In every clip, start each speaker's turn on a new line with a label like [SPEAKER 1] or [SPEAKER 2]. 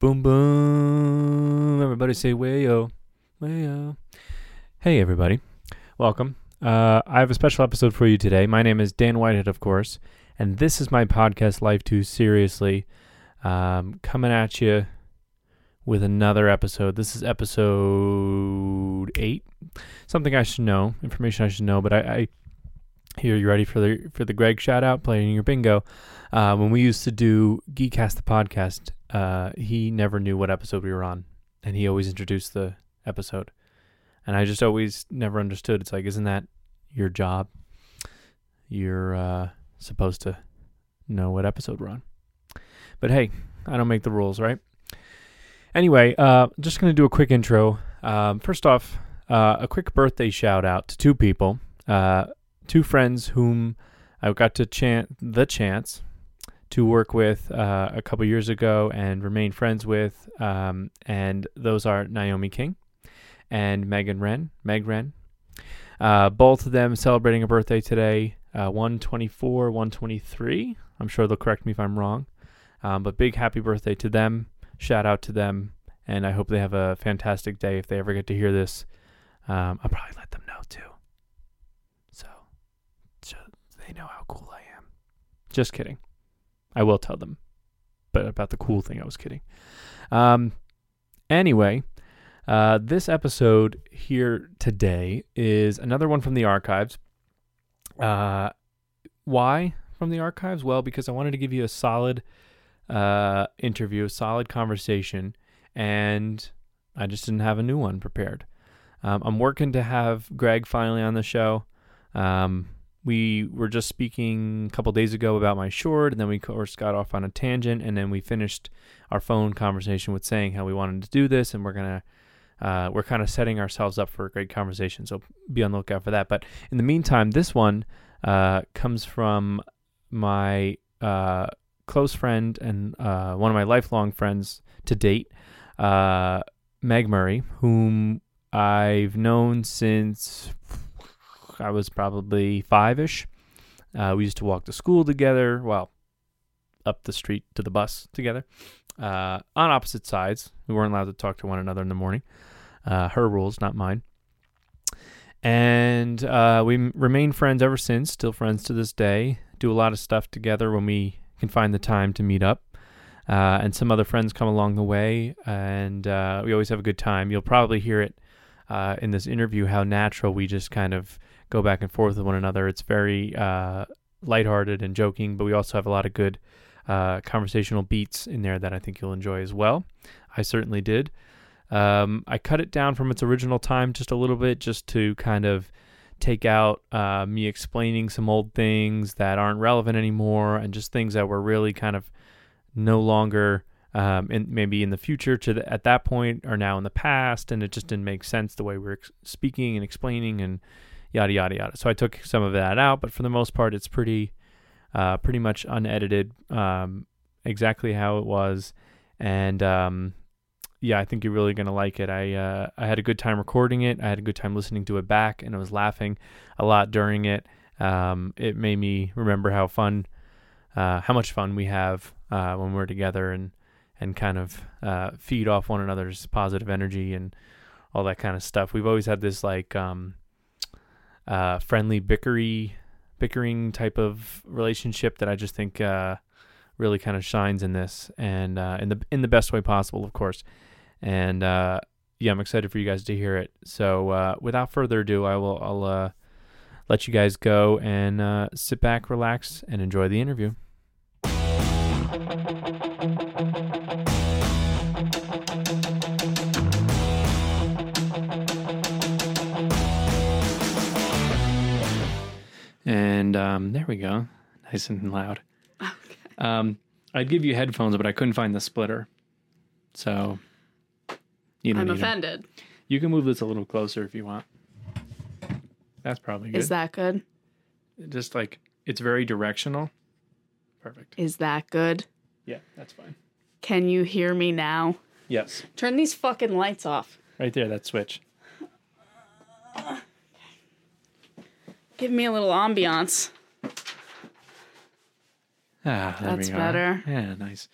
[SPEAKER 1] Boom boom. Everybody say wayo. Wayo. Hey everybody. Welcome. Uh, I have a special episode for you today. My name is Dan Whitehead, of course, and this is my podcast, Life Too Seriously. Um, coming at you with another episode. This is episode eight. Something I should know, information I should know, but I, I here you ready for the for the Greg shout out playing your bingo. Uh, when we used to do Geekcast the podcast, uh, he never knew what episode we were on, and he always introduced the episode, and I just always never understood. It's like, isn't that your job? You're uh, supposed to know what episode we're on. But hey, I don't make the rules, right? Anyway, uh, just gonna do a quick intro. Um, first off, uh, a quick birthday shout out to two people, uh, two friends whom I got to chant the chance to work with uh, a couple years ago and remain friends with, um, and those are Naomi King and Megan Wren. Meg Wren. Uh, both of them celebrating a birthday today. Uh, 124, 123. I'm sure they'll correct me if I'm wrong. Um, but big happy birthday to them. Shout out to them. And I hope they have a fantastic day if they ever get to hear this. Um, I'll probably let them know too. So, so they know how cool I am. Just kidding. I will tell them. But about the cool thing, I was kidding. Um, anyway, uh, this episode here today is another one from the archives. Uh, why from the archives? Well, because I wanted to give you a solid uh, interview, a solid conversation, and I just didn't have a new one prepared. Um, I'm working to have Greg finally on the show. Um, we were just speaking a couple days ago about my short, and then we of course got off on a tangent, and then we finished our phone conversation with saying how we wanted to do this, and we're gonna uh, we're kind of setting ourselves up for a great conversation. So be on the lookout for that. But in the meantime, this one uh, comes from my uh, close friend and uh, one of my lifelong friends to date, uh, Meg Murray, whom I've known since I was probably five ish. Uh, we used to walk to school together. Well, up the street to the bus together uh, on opposite sides. We weren't allowed to talk to one another in the morning. Uh, her rules, not mine. And uh, we remain friends ever since, still friends to this day. Do a lot of stuff together when we can find the time to meet up. Uh, and some other friends come along the way, and uh, we always have a good time. You'll probably hear it in this interview how natural we just kind of go back and forth with one another. It's very uh, lighthearted and joking, but we also have a lot of good uh, conversational beats in there that I think you'll enjoy as well. I certainly did. Um, I cut it down from its original time just a little bit, just to kind of take out uh, me explaining some old things that aren't relevant anymore, and just things that were really kind of no longer, um, in, maybe in the future to the, at that point, or now in the past, and it just didn't make sense the way we are ex- speaking and explaining and yada yada yada. So I took some of that out, but for the most part, it's pretty, uh, pretty much unedited, um, exactly how it was, and um, yeah, I think you're really gonna like it. I uh, I had a good time recording it. I had a good time listening to it back, and I was laughing a lot during it. Um, it made me remember how fun, uh, how much fun we have uh, when we're together, and and kind of uh, feed off one another's positive energy and all that kind of stuff. We've always had this like um, uh, friendly bickery, bickering type of relationship that I just think uh, really kind of shines in this, and in the in the best way possible, of course and uh, yeah, I'm excited for you guys to hear it. So uh, without further ado, I will I'll uh, let you guys go and uh, sit back, relax, and enjoy the interview. And um, there we go, nice and loud.
[SPEAKER 2] Okay.
[SPEAKER 1] Um, I'd give you headphones, but I couldn't find the splitter, so you don't
[SPEAKER 2] I'm
[SPEAKER 1] need 'em.
[SPEAKER 2] offended.
[SPEAKER 1] You can move this a little closer if you want. That's probably good.
[SPEAKER 2] Is that good?
[SPEAKER 1] Just like it's very directional. Perfect.
[SPEAKER 2] Is that good?
[SPEAKER 1] Yeah, that's fine.
[SPEAKER 2] Can you hear me now?
[SPEAKER 1] Yes.
[SPEAKER 2] Turn these fucking lights off.
[SPEAKER 1] Right there, that switch.
[SPEAKER 2] Give me a little ambiance.
[SPEAKER 1] Ah, there
[SPEAKER 2] That's better.
[SPEAKER 1] Yeah, nice.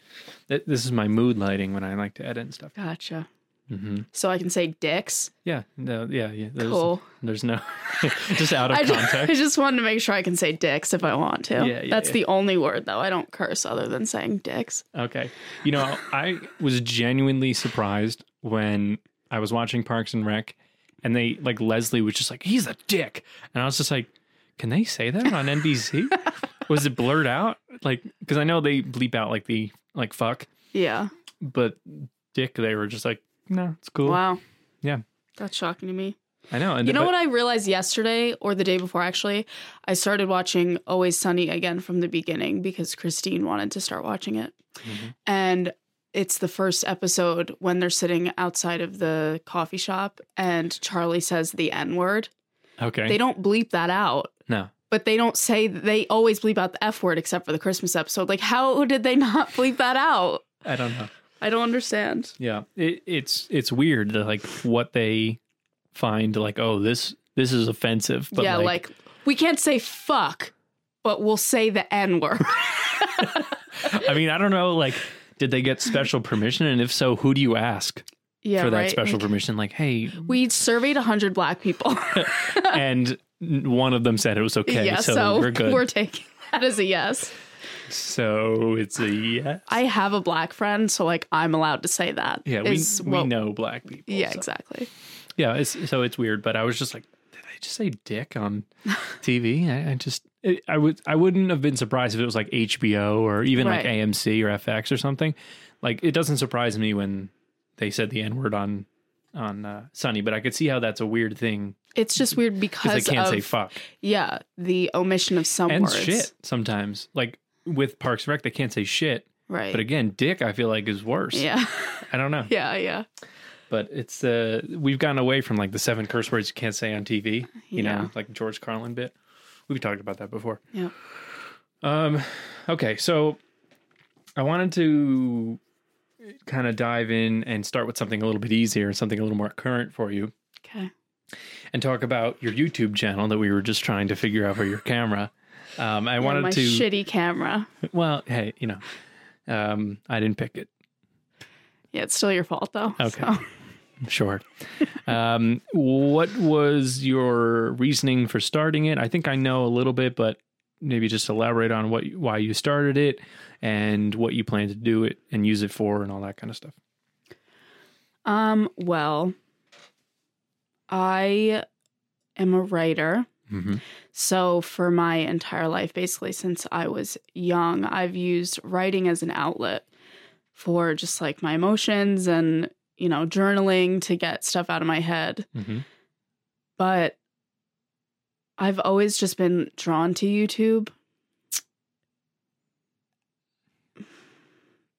[SPEAKER 1] Th- This is my mood lighting when I like to edit and stuff.
[SPEAKER 2] Gotcha.
[SPEAKER 1] hmm
[SPEAKER 2] So I can say dicks.
[SPEAKER 1] Yeah, no, yeah, yeah. There's,
[SPEAKER 2] Cool.
[SPEAKER 1] There's no, just out of
[SPEAKER 2] I just,
[SPEAKER 1] context.
[SPEAKER 2] I just wanted to make sure I can say dicks if I want to.
[SPEAKER 1] Yeah, yeah,
[SPEAKER 2] That's
[SPEAKER 1] yeah.
[SPEAKER 2] the only word though. I don't curse other than saying dicks.
[SPEAKER 1] Okay. You know, I was genuinely surprised when I was watching Parks and Rec and they like Leslie was just like, he's a dick. And I was just like, can they say that on NBC? was it blurred out? Like, because I know they bleep out like the like fuck,
[SPEAKER 2] Yeah.
[SPEAKER 1] but dick, they were just like, no, it's cool.
[SPEAKER 2] Wow.
[SPEAKER 1] Yeah.
[SPEAKER 2] That's shocking to me.
[SPEAKER 1] I know. And
[SPEAKER 2] You know
[SPEAKER 1] but-
[SPEAKER 2] what I realized yesterday or the day before actually? I started watching Always Sunny again from the beginning because Christine wanted to start watching it.
[SPEAKER 1] Mhm.
[SPEAKER 2] And it's the first episode when they're sitting outside of the coffee shop and Charlie says the N word.
[SPEAKER 1] Okay.
[SPEAKER 2] They don't bleep that out.
[SPEAKER 1] no.
[SPEAKER 2] But they don't say they always bleep out the F word except for the Christmas episode. Like, how did they not bleep that out?
[SPEAKER 1] I don't know.
[SPEAKER 2] I don't understand.
[SPEAKER 1] Yeah, it, it's it's weird that like what they find like oh this this is offensive, but
[SPEAKER 2] yeah, like, we can't say fuck, but we'll say the N word.
[SPEAKER 1] I mean I don't know like did they get special permission and if so who do you ask
[SPEAKER 2] yeah,
[SPEAKER 1] for that
[SPEAKER 2] right?
[SPEAKER 1] special permission like hey
[SPEAKER 2] We surveyed 100 black people.
[SPEAKER 1] and one of them said it was okay
[SPEAKER 2] yeah,
[SPEAKER 1] so,
[SPEAKER 2] so,
[SPEAKER 1] we're good
[SPEAKER 2] we're taking that as a yes.
[SPEAKER 1] so it's a yes
[SPEAKER 2] I have a black friend, so like I'm allowed to say that.
[SPEAKER 1] yeah we we know black people
[SPEAKER 2] Yeah,
[SPEAKER 1] so-
[SPEAKER 2] exactly.
[SPEAKER 1] yeah it's so it's weird but I was just like did I just say dick on TV I, I just it, I would I wouldn't have been surprised if it was like HBO or even like AMC or FX or something like it doesn't surprise me when they said the N word on on uh, Sunny but I could see how that's a weird thing
[SPEAKER 2] It's just weird
[SPEAKER 1] because
[SPEAKER 2] because
[SPEAKER 1] they can't
[SPEAKER 2] of
[SPEAKER 1] say fuck
[SPEAKER 2] yeah the omission of some
[SPEAKER 1] and
[SPEAKER 2] words.
[SPEAKER 1] shit sometimes like with Parks and Rec they can't say shit
[SPEAKER 2] Right.
[SPEAKER 1] but again dick I feel like is worse
[SPEAKER 2] yeah.
[SPEAKER 1] I don't know
[SPEAKER 2] yeah. Yeah.
[SPEAKER 1] but it's uh we've gotten away from like the seven curse words you can't say on TV you
[SPEAKER 2] Yeah.
[SPEAKER 1] know like George Carlin bit we've talked about that before
[SPEAKER 2] Yeah.
[SPEAKER 1] um okay so I wanted to kind of dive in and start with something a little bit easier something a little more current for you
[SPEAKER 2] Okay.
[SPEAKER 1] and talk about your YouTube channel that we were just trying to figure out for your camera um I
[SPEAKER 2] Yeah,
[SPEAKER 1] wanted
[SPEAKER 2] my
[SPEAKER 1] to
[SPEAKER 2] shitty camera.
[SPEAKER 1] well hey you know um I didn't pick it
[SPEAKER 2] Yeah, it's still your fault though.
[SPEAKER 1] Okay.
[SPEAKER 2] so.
[SPEAKER 1] Sure. um, what was your reasoning for starting it? I think I know a little bit, but maybe just elaborate on what why you started it and what you plan to do it and use it for and all that kind of stuff.
[SPEAKER 2] Um. Well, I am a writer.
[SPEAKER 1] Mm-hmm.
[SPEAKER 2] So, for my entire life, basically, since I was young, I've used writing as an outlet for just like my emotions and, you know, journaling to get stuff out of my head.
[SPEAKER 1] Mm-hmm.
[SPEAKER 2] But I've always just been drawn to YouTube.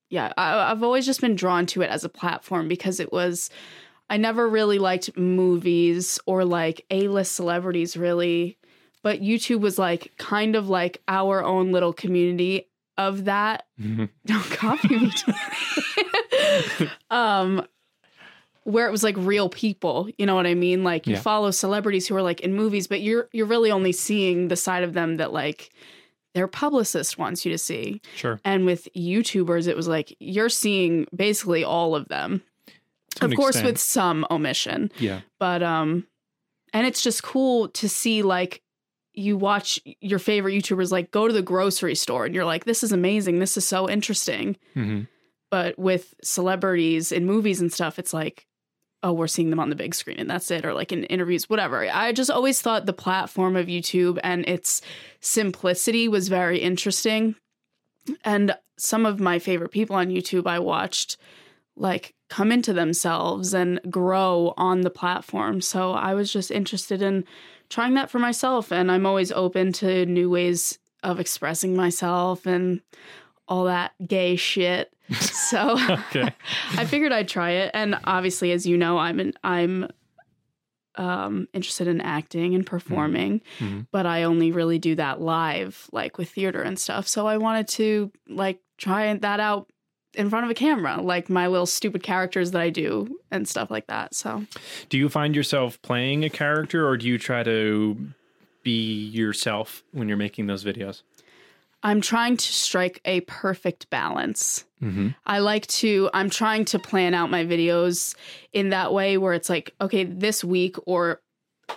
[SPEAKER 2] Yeah, I, I've always just been drawn to it as a platform because it was. I never really liked movies or like A list celebrities, really. But YouTube was like kind of like our own little community of that.
[SPEAKER 1] Mm-hmm.
[SPEAKER 2] Don't copy me. um, where it was like real people, you know what I mean? Like you
[SPEAKER 1] Yeah.
[SPEAKER 2] follow celebrities who are like in movies, but you're you're really only seeing the side of them that like their publicist wants you to see.
[SPEAKER 1] Sure.
[SPEAKER 2] And with YouTubers, it was like you're seeing basically all of them. Of course,
[SPEAKER 1] extent.
[SPEAKER 2] with some omission
[SPEAKER 1] Yeah.
[SPEAKER 2] but um and it's just cool to see like you watch your favorite youtubers like go to the grocery store and you're like this is amazing this is so interesting
[SPEAKER 1] Mm-hmm.
[SPEAKER 2] but with celebrities in movies and stuff it's like oh we're seeing them on the big screen and that's it or like in interviews whatever i just always thought the platform of youtube and its simplicity was very interesting and some of my favorite people on youtube i watched like come into themselves and grow on the platform. So I was just interested in trying that for myself. And I'm always open to new ways of expressing myself and all that gay shit. So I figured I'd try it. And obviously, as you know, I'm an, I'm um, interested in acting and performing,
[SPEAKER 1] Mhm.
[SPEAKER 2] but I only really do that live, like with theater and stuff. So I wanted to like try that out in front of a camera, like my little stupid characters that I do and stuff like that. So
[SPEAKER 1] Do you find yourself playing a character or do you try to be yourself when you're making those videos?
[SPEAKER 2] I'm trying to strike a perfect balance.
[SPEAKER 1] Mm-hmm.
[SPEAKER 2] I like to, I'm trying to plan out my videos in that way where it's like, okay, this week or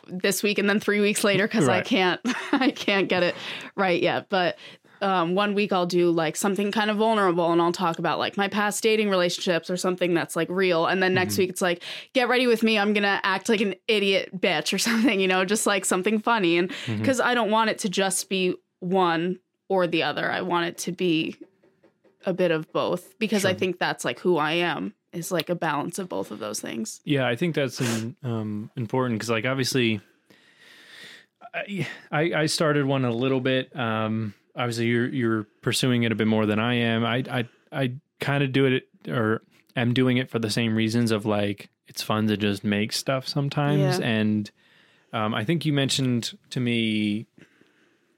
[SPEAKER 2] this week and then three weeks later because I can't, I can't get it right yet. But um, one week I'll do like something kind of vulnerable and I'll talk about like my past dating relationships or something that's like real. And then next
[SPEAKER 1] Mhm.
[SPEAKER 2] week it's like, get ready with me. I'm going to act like an idiot bitch or something, you know, just like something funny. And because I don't want it to just be one or the other. I want it to be a bit of both because I think that's like who I am is like a balance of both of those things.
[SPEAKER 1] Yeah, I think that's um, um, important because, like, obviously, I, I I started one a little bit. Um, obviously, you're you're pursuing it a bit more than I am. I I I kind of do it or am doing it for the same reasons of like it's fun to just make stuff sometimes,
[SPEAKER 2] Yeah.
[SPEAKER 1] and um, I think you mentioned to me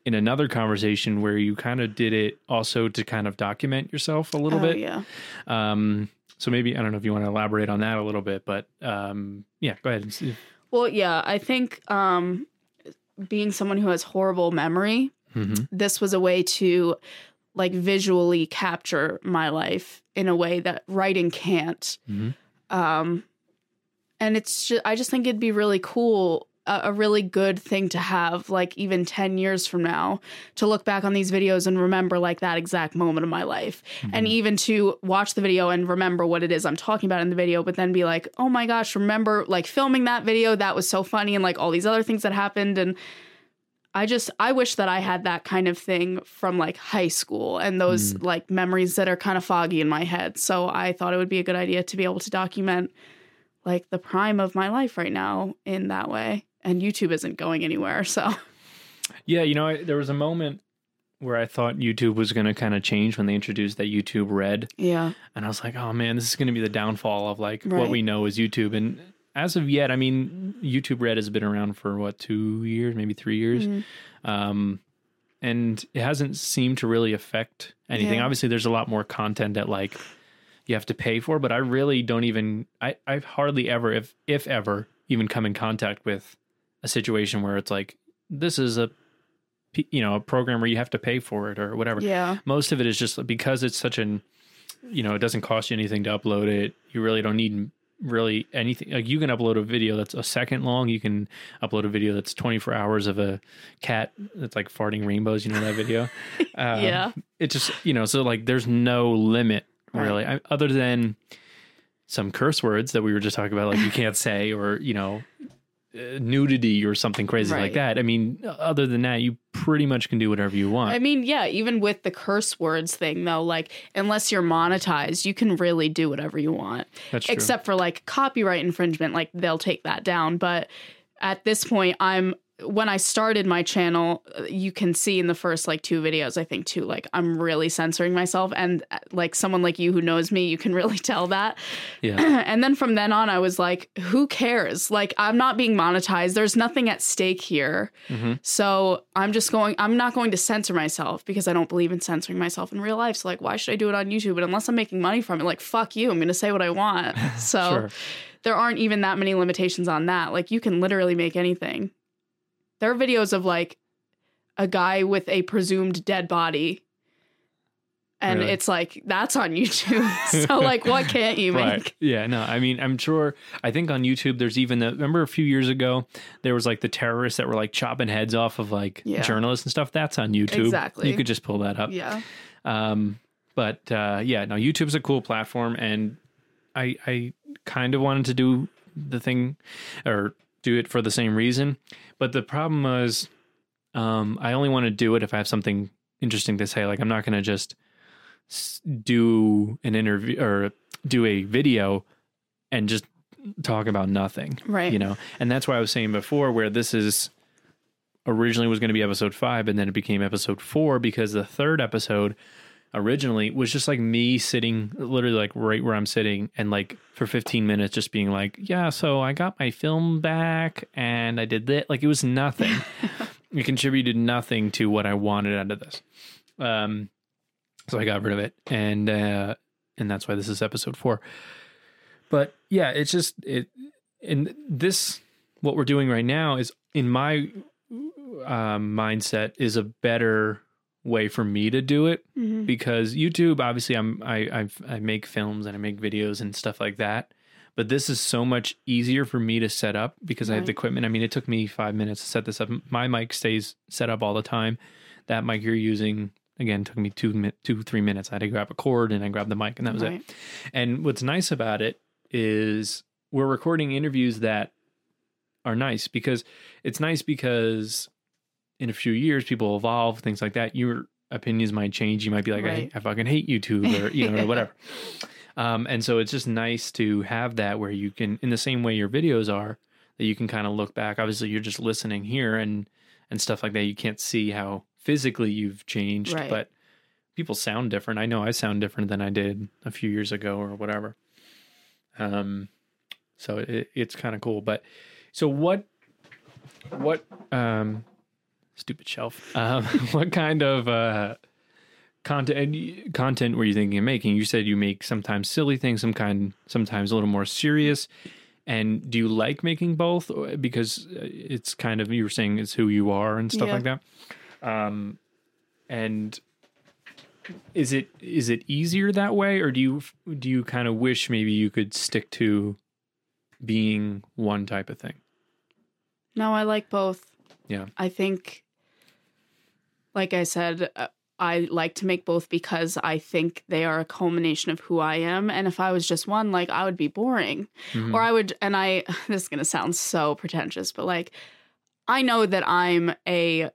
[SPEAKER 1] in another conversation where you kind of did it also to kind of document yourself a little
[SPEAKER 2] Oh,
[SPEAKER 1] bit.
[SPEAKER 2] yeah.
[SPEAKER 1] Um, so maybe I don't know if you want to elaborate on that a little bit, but um, yeah, go ahead.
[SPEAKER 2] Well, yeah, I think um being someone who has horrible memory,
[SPEAKER 1] Mhm.
[SPEAKER 2] this was a way to like visually capture my life in a way that writing can't.
[SPEAKER 1] Mhm.
[SPEAKER 2] Um and it's just, I just think it'd be really cool a, really good thing to have like even 10 years from now to look back on these videos and remember like that exact moment of my life. Mm-hmm. And even to watch the video and remember what it is I'm talking about in the video but then be like oh my gosh remember like filming that video? That was so funny and like all these other things that happened. And I just I wish that I had that kind of thing from like high school and those mm. like memories that are kind of foggy in my head. So I thought it would be a good idea to be able to document like the prime of my life right now in that way. And YouTube isn't going anywhere, so
[SPEAKER 1] Yeah, you know, I, there was a moment where I thought YouTube was going to kind of change when they introduced that YouTube Red,
[SPEAKER 2] yeah.
[SPEAKER 1] and I was like, oh man, this is going to be the downfall of like what we know as YouTube. And as of yet, I mean, YouTube Red has been around for what two years, maybe three years,
[SPEAKER 2] Mhm.
[SPEAKER 1] um, and it hasn't seemed to really affect anything.
[SPEAKER 2] Yeah.
[SPEAKER 1] Obviously, there's a lot more content that like you have to pay for, but I really don't even. I I've hardly ever, if if ever, even come in contact with a situation where it's like this is a you know a program where you have to pay for it or whatever.
[SPEAKER 2] Yeah.
[SPEAKER 1] Most of it is just because it's such an you know it doesn't cost you anything to upload it. You really don't need really anything like you can upload a video that's a second long you can upload a video that's 24 hours of a cat that's like farting rainbows you know that video um,
[SPEAKER 2] Yeah.
[SPEAKER 1] it just you know so like there's no limit
[SPEAKER 2] Right.
[SPEAKER 1] really I, other than some curse words that we were just talking about like you can't say or you know Uh, nudity or something crazy like that. I mean other than that you pretty much can do whatever you want.
[SPEAKER 2] I mean, yeah, even with the curse words thing though, like unless you're monetized, you can really do whatever you want.
[SPEAKER 1] that's true.
[SPEAKER 2] Except for like copyright infringement like they'll take that down. But at this point i'm when i started my channel uh, you can see in the first like two videos i think too like i'm really censoring myself. And uh, like someone like you who knows me you can really tell that.
[SPEAKER 1] Yeah.
[SPEAKER 2] And then from then on i was like who cares? Like i'm not being monetized. There's nothing at stake here.
[SPEAKER 1] Mhm.
[SPEAKER 2] so i'm just going i'm not going to censor myself because i don't believe in censoring myself in real life. So like why should i do it on youtube? But unless i'm making money from it like fuck you. I'm going to say what i want. So
[SPEAKER 1] sure.
[SPEAKER 2] there aren't even that many limitations on that. Like you can literally make anything there are videos of like a guy with a presumed dead body and
[SPEAKER 1] Really?
[SPEAKER 2] it's like that's on youtube so like what can't you make
[SPEAKER 1] Right. Yeah. No, I mean, I'm sure. I think on YouTube, there's even the. Remember a few years ago, there was like the terrorists that were like chopping heads off of like
[SPEAKER 2] Yeah.
[SPEAKER 1] journalists and stuff. That's on YouTube.
[SPEAKER 2] Exactly.
[SPEAKER 1] You could just pull that up.
[SPEAKER 2] yeah
[SPEAKER 1] Um, but uh, yeah, no, YouTube's a cool platform, and I I kind of wanted to do the thing or do it for the same reason, but the problem was, um, I only want to do it if I have something interesting to say. Like I'm not going to just do an interview or do a video and just talk about nothing
[SPEAKER 2] right
[SPEAKER 1] you know and that's why i was saying before where this is originally was going to be episode five and then it became episode four because the third episode originally was just like me sitting literally like right where i'm sitting and like for 15 minutes just being like yeah so i got my film back and i did that like it was nothing. It contributed nothing to what i wanted out of this. Um so i got rid of it and uh and that's why this is episode four. But yeah it's just it and this what we're doing right now is in my um, mindset is a better way for me to do it
[SPEAKER 2] Mhm.
[SPEAKER 1] because YouTube, obviously, I'm I I've, I make films and I make videos and stuff like that. But this is so much easier for me to set up because I have the equipment. I mean, it took me five minutes to set this up. My mic stays set up all the time. That mic you're using again took me two mi- two three minutes. I had to grab a cord and I grabbed the mic and that was
[SPEAKER 2] Right.
[SPEAKER 1] it. And what's nice about it is we're recording interviews that are nice because it's nice because in a few years people evolve, things like that. Your opinions might change. You might be like,
[SPEAKER 2] Right.
[SPEAKER 1] I, I fucking hate YouTube or you know, or whatever. Um, and so it's just nice to have that where you can, in the same way your videos are, that you can kind of look back. Obviously, you're just listening here and and stuff like that. You can't see how physically you've changed,
[SPEAKER 2] Right.
[SPEAKER 1] but people sound different. I know I sound different than I did a few years ago or whatever. Um, so it, it's kind of cool. But so what? What? Um, stupid shelf. Um, what kind of uh content content were you thinking of making? You said you make sometimes silly things, some kind, sometimes a little more serious. And do you like making both? Because uh, it's kind of you were saying it's who you are and stuff
[SPEAKER 2] Yeah.
[SPEAKER 1] like that. Um, and is it is it easier that way, or do you do you kind of wish maybe you could stick to being one type of thing?
[SPEAKER 2] No, I like both.
[SPEAKER 1] Yeah.
[SPEAKER 2] I think, like I said, uh, I like to make both because I think they are a culmination of who I am. And if I was just one, like I would be boring.
[SPEAKER 1] Mhm.
[SPEAKER 2] Or I would, and I, this is going to sound so pretentious, but like I know that I'm a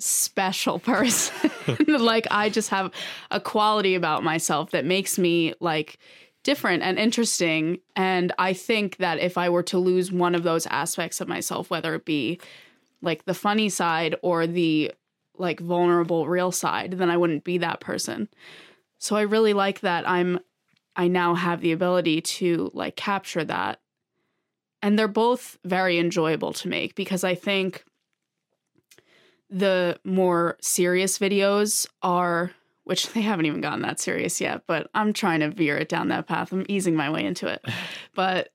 [SPEAKER 2] special person. like I just have a quality about myself that makes me like different and interesting. And I think that if I were to lose one of those aspects of myself, whether it be like the funny side or the like vulnerable real side, then I wouldn't be that person. So I really like that I'm I now have the ability to like capture that. And they're both very enjoyable to make because I think the more serious videos are which they haven't even gotten that serious yet, but I'm trying to veer it down that path. I'm easing my way into it. But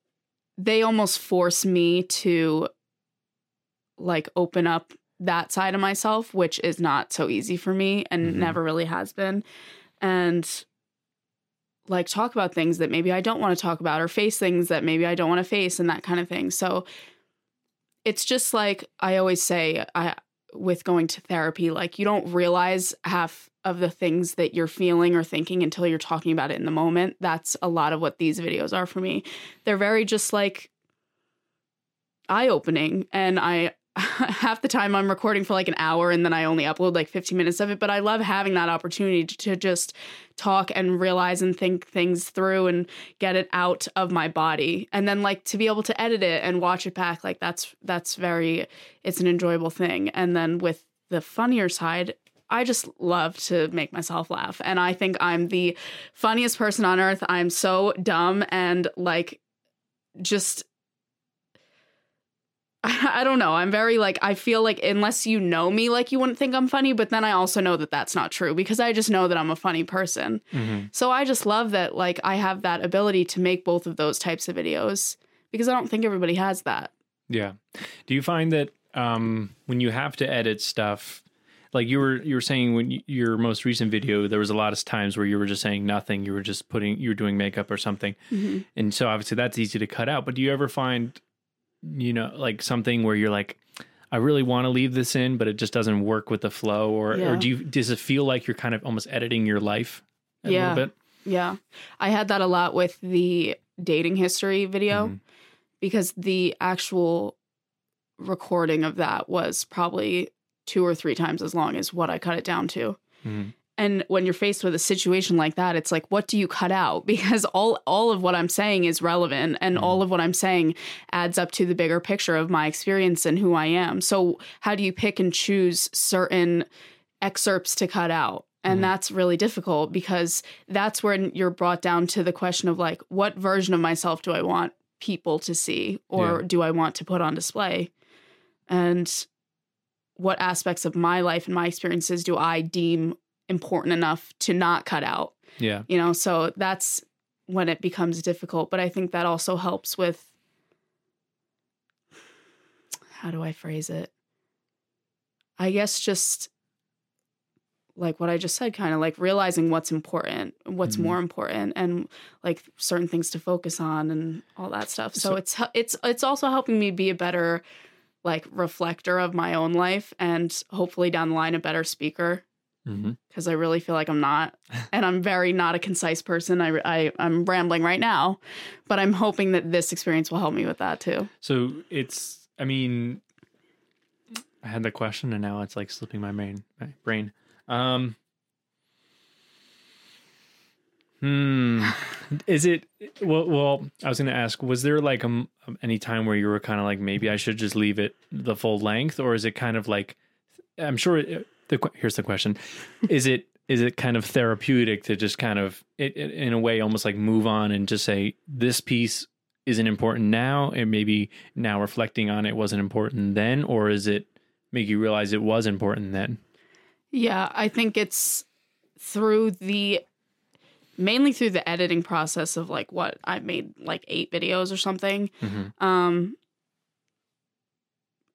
[SPEAKER 2] they almost force me to like open up that side of myself, which is not so easy for me and
[SPEAKER 1] Mhm.
[SPEAKER 2] never really has been. And like talk about things that maybe I don't want to talk about or face things that maybe I don't want to face and that kind of thing. So it's just like I always say I with going to therapy like you don't realize half of the things that you're feeling or thinking until you're talking about it in the moment. That's a lot of what these videos are for me. They're very just like eye opening and I half the time I'm recording for like an hour and then I only upload like 15 minutes of it, but I love having that opportunity to, just talk and realize and think things through and get it out of my body. And then like to be able to edit it and watch it back like that's that's very it's an enjoyable thing. And then with the funnier side, I just love to make myself laugh. And I think I'm the funniest person on earth. I'm so dumb and like just I don't know. I'm very like I feel like unless you know me like you wouldn't think I'm funny, but then I also know that that's not true because I just know that I'm a funny person.
[SPEAKER 1] Mhm.
[SPEAKER 2] So I just love that like I have that ability to make both of those types of videos because I don't think everybody has that.
[SPEAKER 1] Yeah. Do you find that um, when you have to edit stuff, like you were you were saying when you, your most recent video, there was a lot of times where you were just saying nothing. You were just putting you were doing makeup or something, and so obviously that's easy to cut out. But do you ever find, you know, like something where you're like, I really want to leave this in, but it just doesn't work with the flow, or
[SPEAKER 2] Yeah.
[SPEAKER 1] or do you does it feel like you're kind of almost editing your life a
[SPEAKER 2] Yeah.
[SPEAKER 1] little bit?
[SPEAKER 2] Yeah. I had that a lot with the dating history video
[SPEAKER 1] Mhm.
[SPEAKER 2] because the actual recording of that was probably two or three times as long as what I cut it down to.
[SPEAKER 1] Mhm.
[SPEAKER 2] And when you're faced with a situation like that, it's like, what do you cut out? Because all all of what I'm saying is relevant, and
[SPEAKER 1] Mhm.
[SPEAKER 2] all of what I'm saying adds up to the bigger picture of my experience and who I am. So, how do you pick and choose certain excerpts to cut out? And
[SPEAKER 1] Mhm.
[SPEAKER 2] that's really difficult because that's when you're brought down to the question of like, what version of myself do I want people to see, or
[SPEAKER 1] Yeah.
[SPEAKER 2] do I want to put on display? And what aspects of my life and my experiences do I deem important enough to not cut out?
[SPEAKER 1] Yeah.
[SPEAKER 2] You know, so that's when it becomes difficult. But I think that also helps with how do I phrase it? I guess just like what I just said, kind of like realizing what's important, what's
[SPEAKER 1] Mhm.
[SPEAKER 2] more important, and like certain things to focus on and all that stuff. So,
[SPEAKER 1] So-
[SPEAKER 2] it's it's it's also helping me be a better like reflector of my own life and hopefully down the line a better speaker
[SPEAKER 1] Mm-hmm.
[SPEAKER 2] because I really feel like I'm not, and I'm very not a concise person. I, I I'm rambling right now, but I'm hoping that this experience will help me with that too.
[SPEAKER 1] So it's, I mean, I had the question and now it's like slipping my brain. My brain. Um. Hmm. Is it well? Well, I was going to ask: Was there like um any time where you were kind of like maybe I should just leave it the full length, or is it kind of like I'm sure. It, the here's the question: Is it is it kind of therapeutic to just kind of it, it, in a way almost like move on and just say this piece isn't important now, and maybe now reflecting on it wasn't important then, or is it make you realize it was important then?
[SPEAKER 2] Yeah, I think it's through the mainly through the editing process of like what I've made like eight videos or something.
[SPEAKER 1] Mm-hmm.
[SPEAKER 2] Um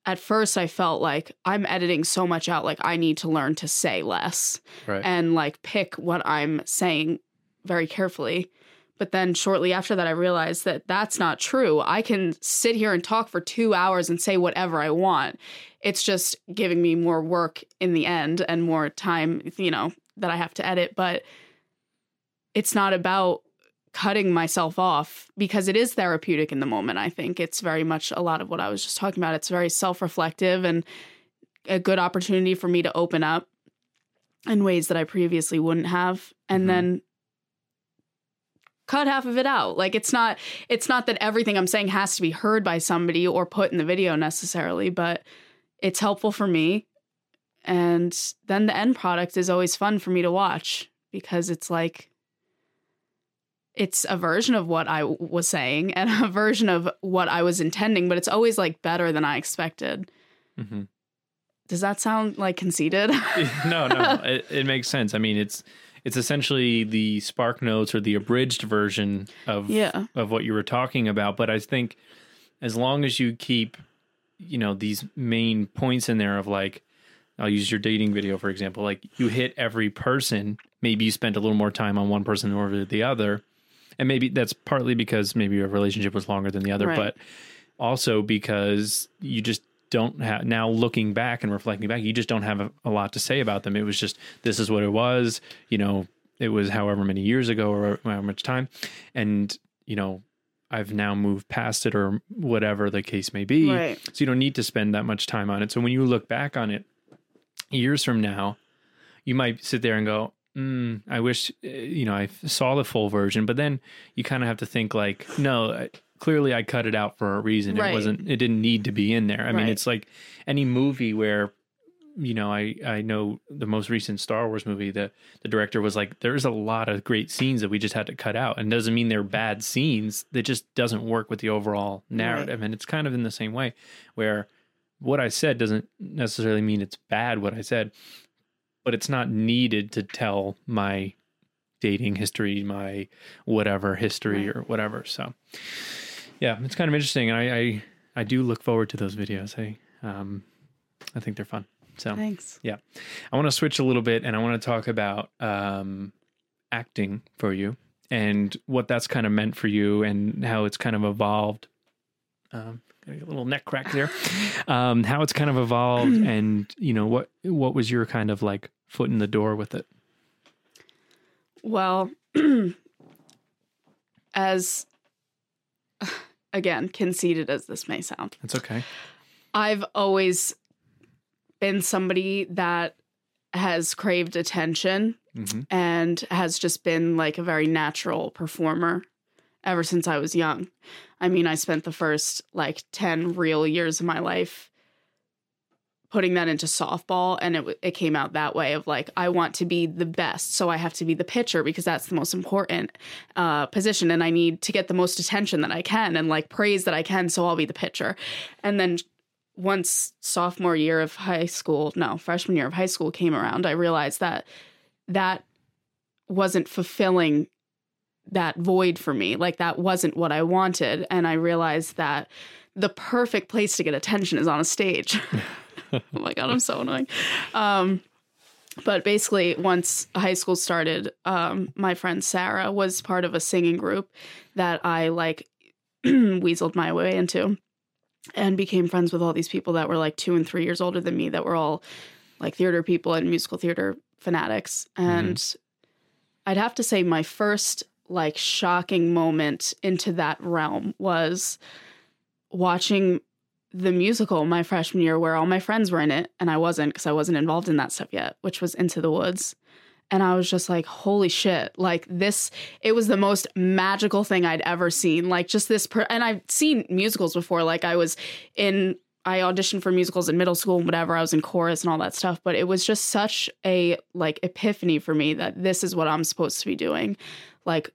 [SPEAKER 2] at first I felt like I'm editing so much out like I need to learn to say less
[SPEAKER 1] Right.
[SPEAKER 2] and like pick what I'm saying very carefully. But then shortly after that, I realized that that's not true. I can sit here and talk for two hours and say whatever I want. It's just giving me more work in the end and more time, you know, that I have to edit. But it's not about cutting myself off because it is therapeutic in the moment. I think it's very much a lot of what I was just talking about. It's very self reflective and a good opportunity for me to open up in ways that I previously wouldn't have. And
[SPEAKER 1] Mhm.
[SPEAKER 2] then cut half of it out. Like it's not it's not that everything I'm saying has to be heard by somebody or put in the video necessarily, but it's helpful for me. And then the end product is always fun for me to watch because it's like it's a version of what I w- was saying and a version of what I was intending, but it's always like better than I expected.
[SPEAKER 1] Mm-hmm.
[SPEAKER 2] Does that sound like conceited?
[SPEAKER 1] no, no, it, it makes sense. I mean, it's it's essentially the Spark Notes or the abridged version of
[SPEAKER 2] Yeah.
[SPEAKER 1] of what you were talking about. But I think as long as you keep, you know, these main points in there of like, I'll use your dating video for example. Like you hit every person. Maybe you spent a little more time on one person over the other, and maybe that's partly because maybe your relationship was longer than the other,
[SPEAKER 2] Right.
[SPEAKER 1] but also because you just don't have now looking back and reflecting back you just don't have a, a lot to say about them it was just this is what it was you know it was however many years ago or however much time and you know i've now moved past it or whatever the case may be
[SPEAKER 2] Right.
[SPEAKER 1] so you don't need to spend that much time on it so when you look back on it years from now you might sit there and go mm, i wish uh, you know i saw the full version but then you kind of have to think like no clearly i cut it out for a reason.
[SPEAKER 2] Right.
[SPEAKER 1] it wasn't it didn't need to be in there. I mean it's like any movie where you know i i know the most recent star wars movie the the director was like there's a lot of great scenes that we just had to cut out and doesn't mean they're bad scenes. That just doesn't work with the overall narrative and it's kind of in the same way where what i said doesn't necessarily mean it's bad what i said but it's not needed to tell my dating history my whatever history
[SPEAKER 2] Right.
[SPEAKER 1] or whatever so yeah it's kind of interesting and i i, I do look forward to those videos i um i think they're fun so
[SPEAKER 2] Thanks.
[SPEAKER 1] Yeah, I want to switch a little bit and I want to talk about um, acting for you and what that's kind of meant for you and how it's kind of evolved. Um, a little neck crack there. Um, how it's kind of evolved and you know what what was your kind of like foot in the door with it?
[SPEAKER 2] Well, as again, conceited as this may sound,
[SPEAKER 1] it's okay.
[SPEAKER 2] I've always been somebody that has craved attention
[SPEAKER 1] hmm
[SPEAKER 2] and has just been like a very natural performer ever since I was young. I mean, I spent the first like 10 real years of my life putting that into softball and it it came out that way of like I want to be the best, so I have to be the pitcher because that's the most important uh position and I need to get the most attention that I can and like praise that I can, so I'll be the pitcher. And then once sophomore year of high school, no, freshman year of high school came around, I realized that that wasn't fulfilling that void for me. Like that wasn't what I wanted. And I realized that the perfect place to get attention is on a stage. oh my God, I'm so annoying. Um, But basically, once high school started, um, my friend Sarah was part of a singing group that I like weaseled my way into and became friends with all these people that were like two and three years older than me that were all like theater people and musical theater fanatics. And I'd have to say, my first like shocking moment into that realm was watching the musical my freshman year where all my friends were in it and I wasn't because I wasn't involved in that stuff yet, which was Into the Woods. And I was just like, holy shit. Like, this, it was the most magical thing I'd ever seen. Like, just this, per- and I've seen musicals before. Like, I was in, I auditioned for musicals in middle school and whatever. I was in chorus and all that stuff. But it was just such a, like, epiphany for me that this is what I'm supposed to be doing. Like,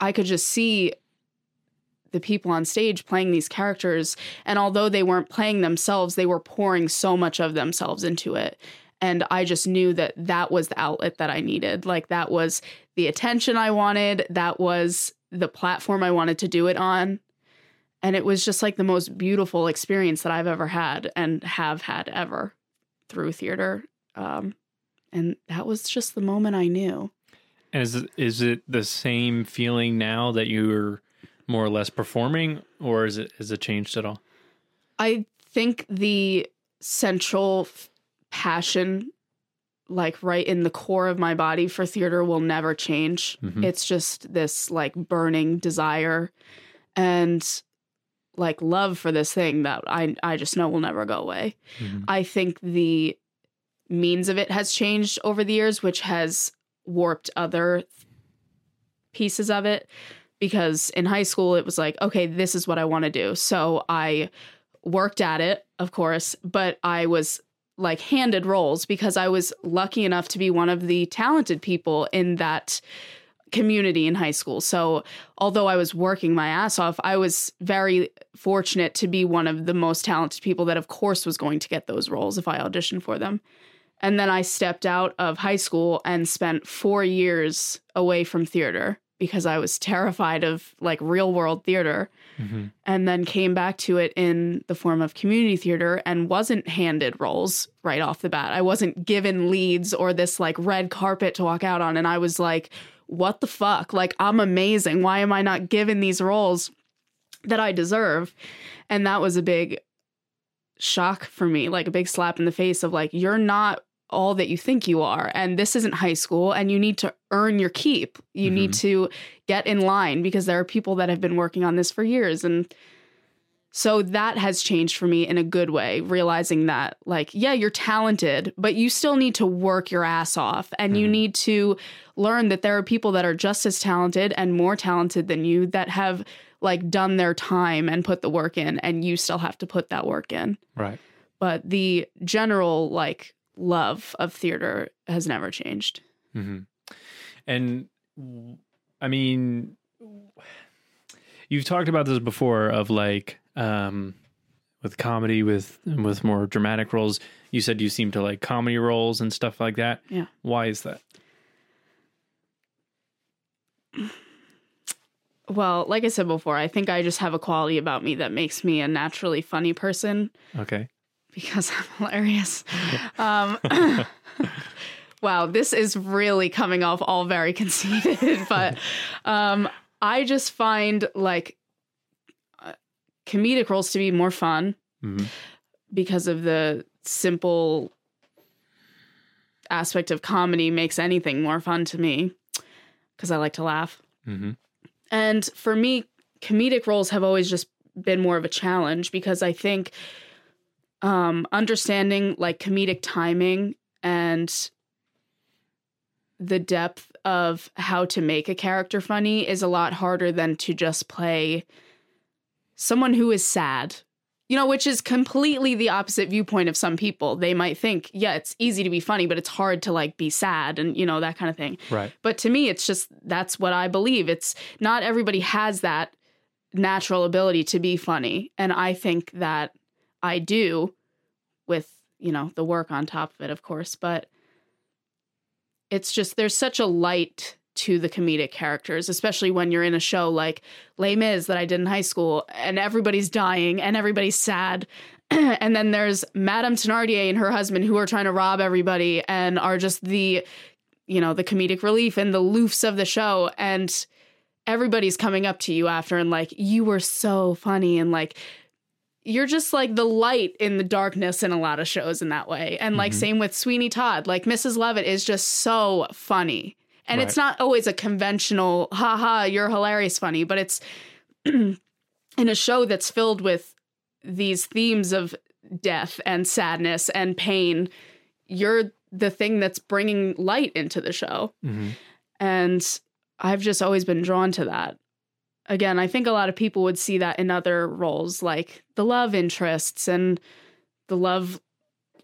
[SPEAKER 2] I could just see the people on stage playing these characters. And although they weren't playing themselves, they were pouring so much of themselves into it. And I just knew that that was the outlet that I needed. Like that was the attention I wanted. That was the platform I wanted to do it on. And it was just like the most beautiful experience that I've ever had and have had ever through theater. Um, and that was just the moment I knew.
[SPEAKER 1] And is it the same feeling now that you're more or less performing, or is it is it changed at all?
[SPEAKER 2] I think the central f- passion, like right in the core of my body for theater, will never change.
[SPEAKER 1] Mhm.
[SPEAKER 2] It's just this like burning desire and like love for this thing that I I just know will never go away.
[SPEAKER 1] Mhm.
[SPEAKER 2] I think the means of it has changed over the years, which has warped other pieces of it. Because in high school, it was like, okay, this is what I want to do. So I worked at it, of course, but I was like handed roles because I was lucky enough to be one of the talented people in that community in high school. So, although I was working my ass off, I was very fortunate to be one of the most talented people that, of course, was going to get those roles if I auditioned for them. And then I stepped out of high school and spent four years away from theater because I was terrified of like real world theater
[SPEAKER 1] Mhm.
[SPEAKER 2] and then came back to it in the form of community theater and wasn't handed roles right off the bat. I wasn't given leads or this like red carpet to walk out on. And I was like, what the fuck? Like, I'm amazing. Why am I not given these roles that I deserve? And that was a big shock for me, like a big slap in the face of like, you're not all that you think you are. And this isn't high school, and you need to earn your keep. You need to get in line because there are people that have been working on this for years. And so that has changed for me in a good way, realizing that, like, yeah, you're talented, but you still need to work your ass off. And you
[SPEAKER 1] Mhm.
[SPEAKER 2] need to learn that there are people that are just as talented and more talented than you that have, like, done their time and put the work in, and you still have to put that work in.
[SPEAKER 1] Right.
[SPEAKER 2] But the general, like, love of theater has never changed.
[SPEAKER 1] hmm And I mean, you've talked about this before of like um, with comedy with with more dramatic roles. You said you seem to like comedy roles and stuff like that.
[SPEAKER 2] Yeah.
[SPEAKER 1] Why is that?
[SPEAKER 2] Well, like I said before, I think I just have a quality about me that makes me a naturally funny person.
[SPEAKER 1] Okay.
[SPEAKER 2] Because I'm hilarious. Um, wow, this is really coming off all very conceited, but um, I just find like uh, comedic roles to be more fun
[SPEAKER 1] hmm
[SPEAKER 2] because of the simple aspect of comedy makes anything more fun to me because I like to laugh.
[SPEAKER 1] hmm
[SPEAKER 2] And for me, comedic roles have always just been more of a challenge because I think um, understanding like comedic timing and the depth of how to make a character funny is a lot harder than to just play someone who is sad. You know, which is completely the opposite viewpoint of some people. They might think, yeah, it's easy to be funny, but it's hard to like be sad and, you know, that kind of thing.
[SPEAKER 1] Right.
[SPEAKER 2] But to me, it's just that's what I believe. It's not everybody has that natural ability to be funny. And I think that I do with, you know, the work on top of it, of course. But it's just there's such a light to the comedic characters, especially when you're in a show like Les Mis that I did in high school and everybody's dying and everybody's sad. and then there's Madame Thenardier and her husband who are trying to rob everybody and are just the, you know, the comedic relief and the loofs of the show. And everybody's coming up to you after and like, you were so funny. And like, you're just like the light in the darkness in a lot of shows in that way. And like,
[SPEAKER 1] Mhm.
[SPEAKER 2] same with Sweeney Todd. Like, Mrs. Lovett is just so funny. And it's not always a conventional, haha, you're hilarious funny, but it's in a show that's filled with these themes of death and sadness and pain. You're the thing that's bringing light into the show.
[SPEAKER 1] Mhm.
[SPEAKER 2] And I've just always been drawn to that. Again, I think a lot of people would see that in other roles, like the love interests and the love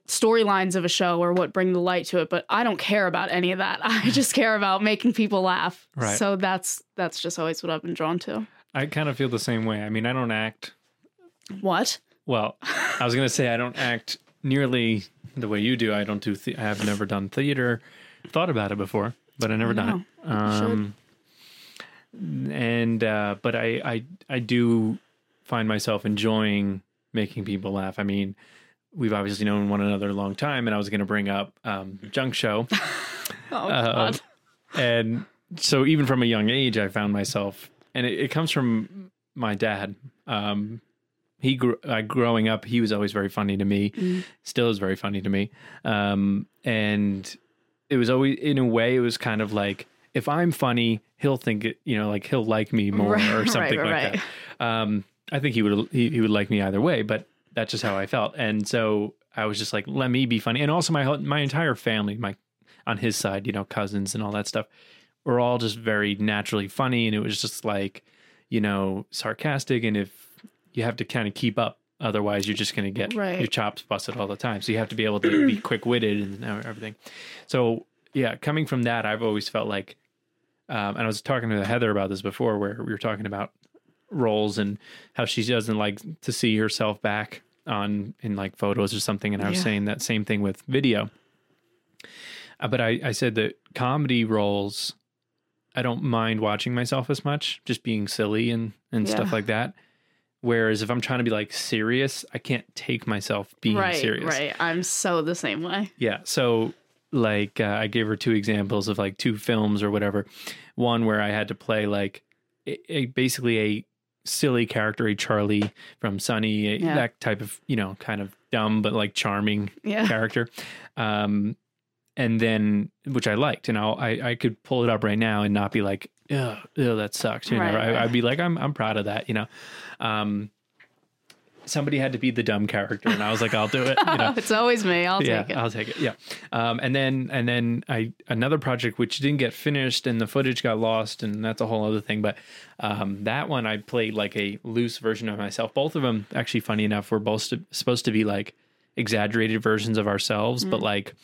[SPEAKER 2] storylines of a show or what bring the light to it. But I don't care about any of that. I just care about making people laugh.
[SPEAKER 1] Right.
[SPEAKER 2] So that's that's just always what I've been drawn to.
[SPEAKER 1] I kind of feel the same way. I mean, I don't act
[SPEAKER 2] What?
[SPEAKER 1] well. I was gonna say I don't act nearly the way you do. I don't do. The- I have never done theater. Thought about it before, but I never done it. Um, and uh, but I, I I do find myself enjoying making people laugh. I mean, we've obviously known one another a long time, and I was going to bring up um, Junk Show,
[SPEAKER 2] Oh
[SPEAKER 1] Uh,
[SPEAKER 2] God.
[SPEAKER 1] and so even from a young age, I found myself, and it, it comes from my dad. Um, he grew uh, growing up. He was always very funny to me.
[SPEAKER 2] Mm.
[SPEAKER 1] Still is very funny to me. Um, and it was always in a way. It was kind of like if I'm funny, he'll think it. You know, like he'll like me more
[SPEAKER 2] Right,
[SPEAKER 1] or something
[SPEAKER 2] right,
[SPEAKER 1] like
[SPEAKER 2] right.
[SPEAKER 1] that. Um, I think he would he, he would like me either way, but that's just how I felt. And so I was just like, let me be funny. And also my my entire family, my on his side, you know, cousins and all that stuff, were all just very naturally funny. And it was just like, you know, sarcastic. And if you have to kind of keep up, otherwise you're just going to get
[SPEAKER 2] Right.
[SPEAKER 1] your chops busted all the time. So you have to be able to be quick witted and everything. So yeah, coming from that, I've always felt like, um, and I was talking to Heather about this before, where we were talking about roles and how she doesn't like to see herself back on in like photos or something. And I was
[SPEAKER 2] Yeah.
[SPEAKER 1] saying that same thing with video. Uh, but I, I said that comedy roles, I don't mind watching myself as much, just being silly and, and stuff like that. Whereas if I'm trying to be like serious, I can't take myself being
[SPEAKER 2] right,
[SPEAKER 1] serious.
[SPEAKER 2] right. I'm so the same way.
[SPEAKER 1] Yeah. So, like, uh, I gave her two examples of like two films or whatever. One where I had to play like a, a- basically a silly character, a Charlie from Sunny, a,
[SPEAKER 2] Yeah.
[SPEAKER 1] that type of, you know, kind of dumb but like charming
[SPEAKER 2] Yeah.
[SPEAKER 1] character. Um, and then, which I liked, and I'll, I I could pull it up right now and not be like, oh, that sucks. You know,
[SPEAKER 2] Right,
[SPEAKER 1] I,
[SPEAKER 2] right.
[SPEAKER 1] I'd be like, I'm I'm proud of that. You know, um, somebody had to be the dumb character, and I was like, I'll do it. You know,
[SPEAKER 2] it's always me. I'll
[SPEAKER 1] yeah,
[SPEAKER 2] take it.
[SPEAKER 1] I'll take it. Yeah. Um, and then and then I another project which didn't get finished and the footage got lost and that's a whole other thing. But um, that one I played like a loose version of myself. Both of them actually funny enough were both supposed to be like exaggerated versions of ourselves, but like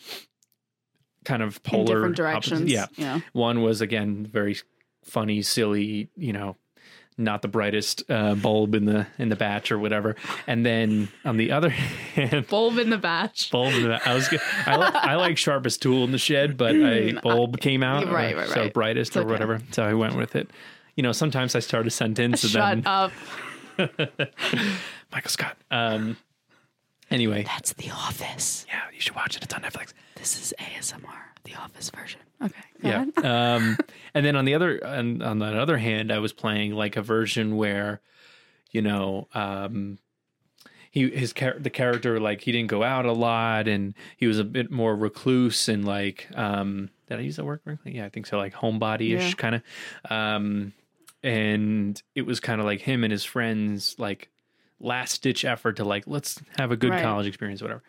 [SPEAKER 1] kind of
[SPEAKER 2] Mm. In
[SPEAKER 1] polar
[SPEAKER 2] directions.
[SPEAKER 1] Yeah.
[SPEAKER 2] Yeah.
[SPEAKER 1] One was again very funny, silly, you know, not the brightest uh, bulb in the in the batch or whatever. And then on the other hand,
[SPEAKER 2] Bulb in the batch.
[SPEAKER 1] bulb. in the- I was. g- I, li- I like sharpest tool in the shed, but a bulb came out.
[SPEAKER 2] Mm, Right,
[SPEAKER 1] uh,
[SPEAKER 2] right,
[SPEAKER 1] So brightest
[SPEAKER 2] It's
[SPEAKER 1] or
[SPEAKER 2] okay.
[SPEAKER 1] whatever. So I went with it. You know, sometimes I start a sentence and
[SPEAKER 2] Shut
[SPEAKER 1] then
[SPEAKER 2] up.
[SPEAKER 1] Michael Scott. Um. Anyway,
[SPEAKER 2] That's The Office.
[SPEAKER 1] yeah, you should watch it. It's on Netflix.
[SPEAKER 2] This is ASMR, The Office version. Okay.
[SPEAKER 1] yeah. um, and then on the other on, on the other hand, I was playing like a version where, you know, um, he his char- the character like he didn't go out a lot and he was a bit more recluse and like um did I use that word correctly? Yeah, I think so. Like homebody ish
[SPEAKER 2] Yeah.
[SPEAKER 1] kind of. Um, and it was kind of like him and his friends like last ditch effort to like let's have a good
[SPEAKER 2] Right.
[SPEAKER 1] college experience, whatever.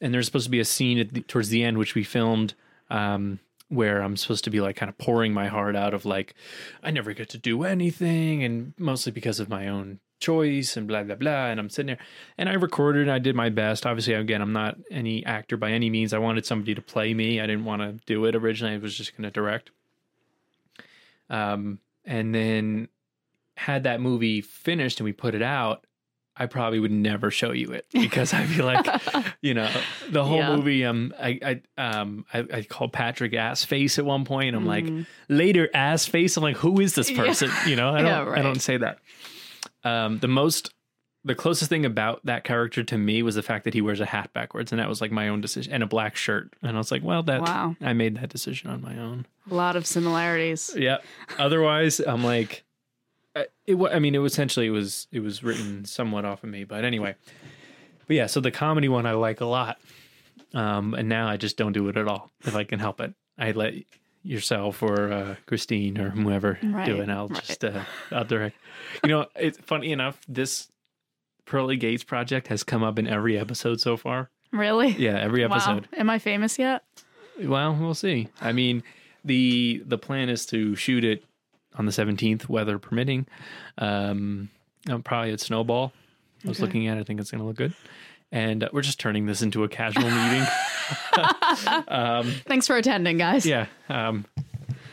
[SPEAKER 1] And there's supposed to be a scene at the, towards the end which we filmed um, where I'm supposed to be like kind of pouring my heart out of like I never get to do anything, and mostly because of my own choice and blah blah blah. And I'm sitting there, and I recorded. and I did my best. Obviously, again, I'm not any actor by any means. I wanted somebody to play me. I didn't want to do it originally. I was just going to direct. Um, and then had that movie finished and we put it out. I probably would never show you it because I'd be like, you know, the whole
[SPEAKER 2] Yeah.
[SPEAKER 1] movie. Um, I, I, um, I, I called Patrick ass face at one point. I'm like,
[SPEAKER 2] Mm.
[SPEAKER 1] later ass face. I'm like, who is this
[SPEAKER 2] Yeah.
[SPEAKER 1] person? You know, I don't,
[SPEAKER 2] Yeah,
[SPEAKER 1] I don't say that. Um, the most the closest thing about that character to me was the fact that he wears a hat backwards, and that was like my own decision, and a black shirt. And I was like, well, that
[SPEAKER 2] Wow.
[SPEAKER 1] I made that decision on my own.
[SPEAKER 2] A lot of similarities.
[SPEAKER 1] Yeah. Otherwise, I'm like, I- it. wa- I mean, it was essentially it was it was written somewhat off of me, but anyway. But yeah, so the comedy one I like a lot, um, and now I just don't do it at all if I can help it. I let yourself or uh, Christine or whoever do it. And I'll
[SPEAKER 2] right.
[SPEAKER 1] just uh, I'll direct. You know, it's funny enough. This Pearly Gates project has come up in every episode so far.
[SPEAKER 2] Really?
[SPEAKER 1] Yeah, every episode.
[SPEAKER 2] Wow. Am I famous yet?
[SPEAKER 1] Well, we'll see. I mean, the the plan is to shoot it on the 17th, weather permitting. Um, probably at Snowball. I was
[SPEAKER 2] Okay.
[SPEAKER 1] looking at it. I think it's going to look good. And uh, we're just turning this into a casual meeting. um,
[SPEAKER 2] Thanks for attending, guys.
[SPEAKER 1] yeah. Um,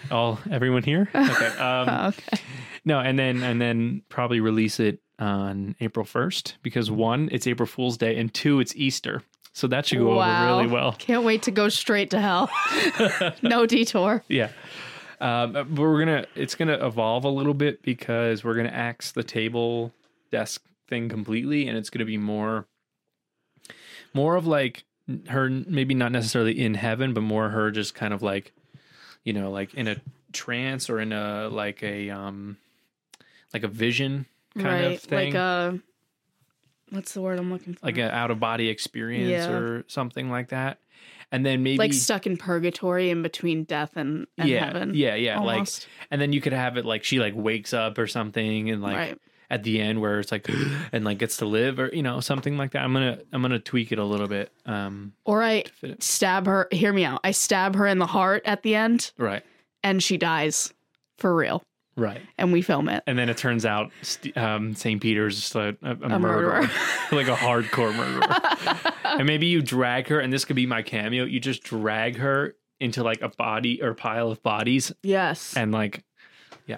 [SPEAKER 1] all everyone here. Okay. Um,
[SPEAKER 2] Oh, okay.
[SPEAKER 1] no, and then and then probably release it on April 1st because one, it's April Fool's Day, and two, it's Easter. So that should go over really well.
[SPEAKER 2] Can't wait to go straight to hell. no detour.
[SPEAKER 1] Yeah. Um, but we're gonna it's gonna evolve a little bit because we're gonna axe the table desk thing completely, and it's gonna be more more of like her maybe not necessarily in heaven, but more her just kind of like you know like in a trance or in a like a um like a vision kind
[SPEAKER 2] right.
[SPEAKER 1] of thing,
[SPEAKER 2] Like a what's the word I'm looking for?
[SPEAKER 1] like an out of body experience
[SPEAKER 2] Yeah.
[SPEAKER 1] or something like that, and then maybe
[SPEAKER 2] like stuck in purgatory in between death and, and
[SPEAKER 1] yeah,
[SPEAKER 2] heaven.
[SPEAKER 1] yeah, yeah, like and then you could have it like she like wakes up or something and like
[SPEAKER 2] right.
[SPEAKER 1] at the end where it's like and like gets to live or you know something like that i'm gonna i'm gonna tweak it a little bit um
[SPEAKER 2] Or I
[SPEAKER 1] to
[SPEAKER 2] stab her. Hear me out. I stab her in the heart at the end,
[SPEAKER 1] right
[SPEAKER 2] and she dies for real.
[SPEAKER 1] Right
[SPEAKER 2] And we film it.
[SPEAKER 1] and then it turns out St- um st peter's just a, a, a
[SPEAKER 2] A
[SPEAKER 1] murderer,
[SPEAKER 2] murderer.
[SPEAKER 1] like a hardcore murderer and maybe you drag her and this could be my cameo you just drag her into like a body or pile of bodies
[SPEAKER 2] yes.
[SPEAKER 1] and like yeah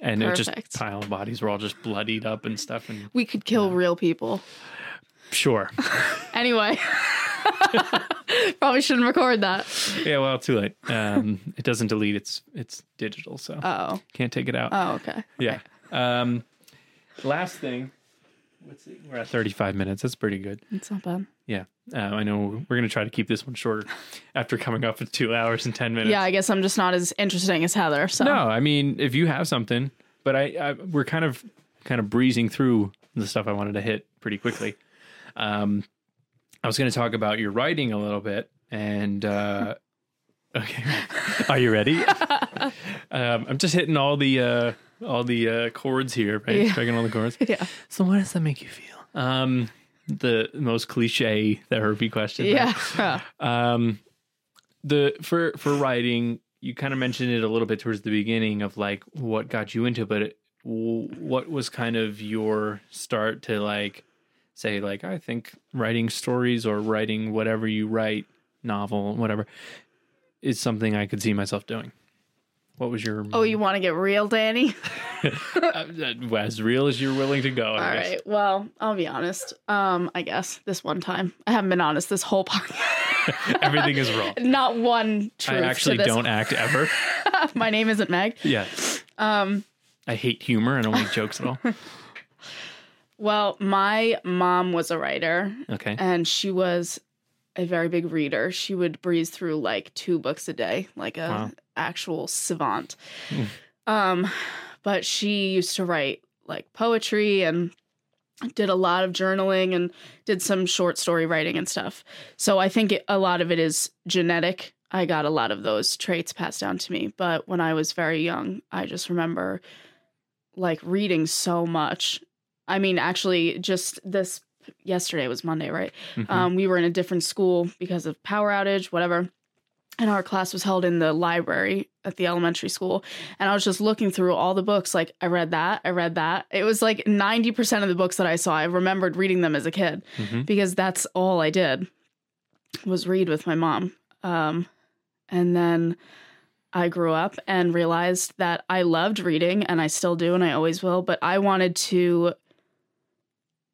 [SPEAKER 1] and it just pile of bodies were all just bloodied up and stuff and
[SPEAKER 2] we could kill real people.
[SPEAKER 1] sure
[SPEAKER 2] Anyway. Probably shouldn't record that.
[SPEAKER 1] yeah well too late. Um it doesn't delete. It's it's digital so
[SPEAKER 2] Oh.
[SPEAKER 1] can't take it out.
[SPEAKER 2] Oh, okay.
[SPEAKER 1] yeah. Um last thing. Let's see. We're at 35 minutes. That's pretty good.
[SPEAKER 2] It's not bad.
[SPEAKER 1] yeah. Uh, i know we're gonna try to keep this one shorter after coming up with two hours and 10 minutes.
[SPEAKER 2] Yeah, I guess I'm just not as interesting as Heather. So.
[SPEAKER 1] No i mean if you have something but I, I we're kind of kind of breezing through the stuff i wanted to hit pretty quickly. Um i was gonna talk about your writing a little bit and uh okay are you ready um i'm just hitting all the uh all the uh chords here right
[SPEAKER 2] Yeah.
[SPEAKER 1] striking all the chords
[SPEAKER 2] yeah.
[SPEAKER 1] so what does that make you feel um the most cliche therapy question right?
[SPEAKER 2] Yeah.
[SPEAKER 1] um the for for writing you kind of mentioned it a little bit towards the beginning of like what got you into it, but it, what was kind of your start to like say like i think writing stories or writing whatever you write novel whatever is something i could see myself doing what was your
[SPEAKER 2] Oh, you want to get real, Danny?
[SPEAKER 1] uh, as real as you're willing to go I
[SPEAKER 2] All
[SPEAKER 1] guess.
[SPEAKER 2] right. Well, I'll be honest. Um, I guess this one time I haven't been honest this whole podcast.
[SPEAKER 1] everything is wrong
[SPEAKER 2] Not one truth.
[SPEAKER 1] i actually don't act ever
[SPEAKER 2] My name isn't Meg.
[SPEAKER 1] yeah
[SPEAKER 2] Um,
[SPEAKER 1] i hate humor i don't make jokes at all
[SPEAKER 2] well, my mom was a writer,
[SPEAKER 1] okay
[SPEAKER 2] and she was a very big reader. She would breeze through like two books a day, like a
[SPEAKER 1] Wow.
[SPEAKER 2] actual savant.
[SPEAKER 1] Mm.
[SPEAKER 2] Um, but she used to write like poetry and did a lot of journaling and did some short story writing and stuff. So I think it, a lot of it is genetic. I got a lot of those traits passed down to me. But when I was very young, I just remember like reading so much. I mean, actually, just this yesterday was Monday, right?
[SPEAKER 1] Mhm.
[SPEAKER 2] Um, we were in a different school because of power outage, whatever. And our class was held in the library at the elementary school. And I was just looking through all the books. Like, I read that, I read that. It was like 90% of the books that I saw, I remembered reading them as a kid
[SPEAKER 1] Mhm.
[SPEAKER 2] because that's all I did was read with my mom. Um, and then I grew up and realized that I loved reading and I still do and I always will, but I wanted to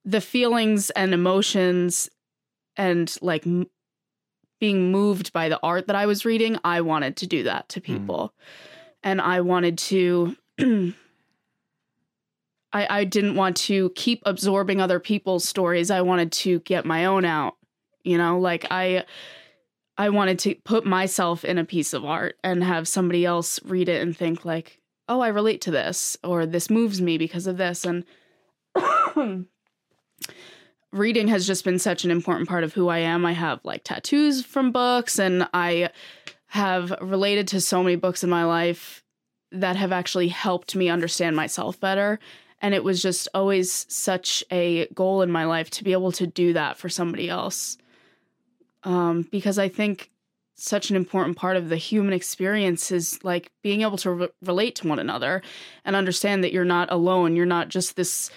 [SPEAKER 2] the feelings and emotions and like m- being moved by the art that I was reading, I wanted to do that to hmm. people. And I wanted to I, I didn't want to keep absorbing other people's stories. I wanted to get my own out. You know, like I I wanted to put myself in a piece of art and have somebody else read it and think like, "Oh, I relate to this," or "This moves me because of this." And reading has just been such an important part of who I am. I have like tattoos from books and I have related to so many books in my life that have actually helped me understand myself better. And it was just always such a goal in my life to be able to do that for somebody else. Um, because I think such an important part of the human experience is like being able to re- relate to one another and understand that you're not alone. You're not just this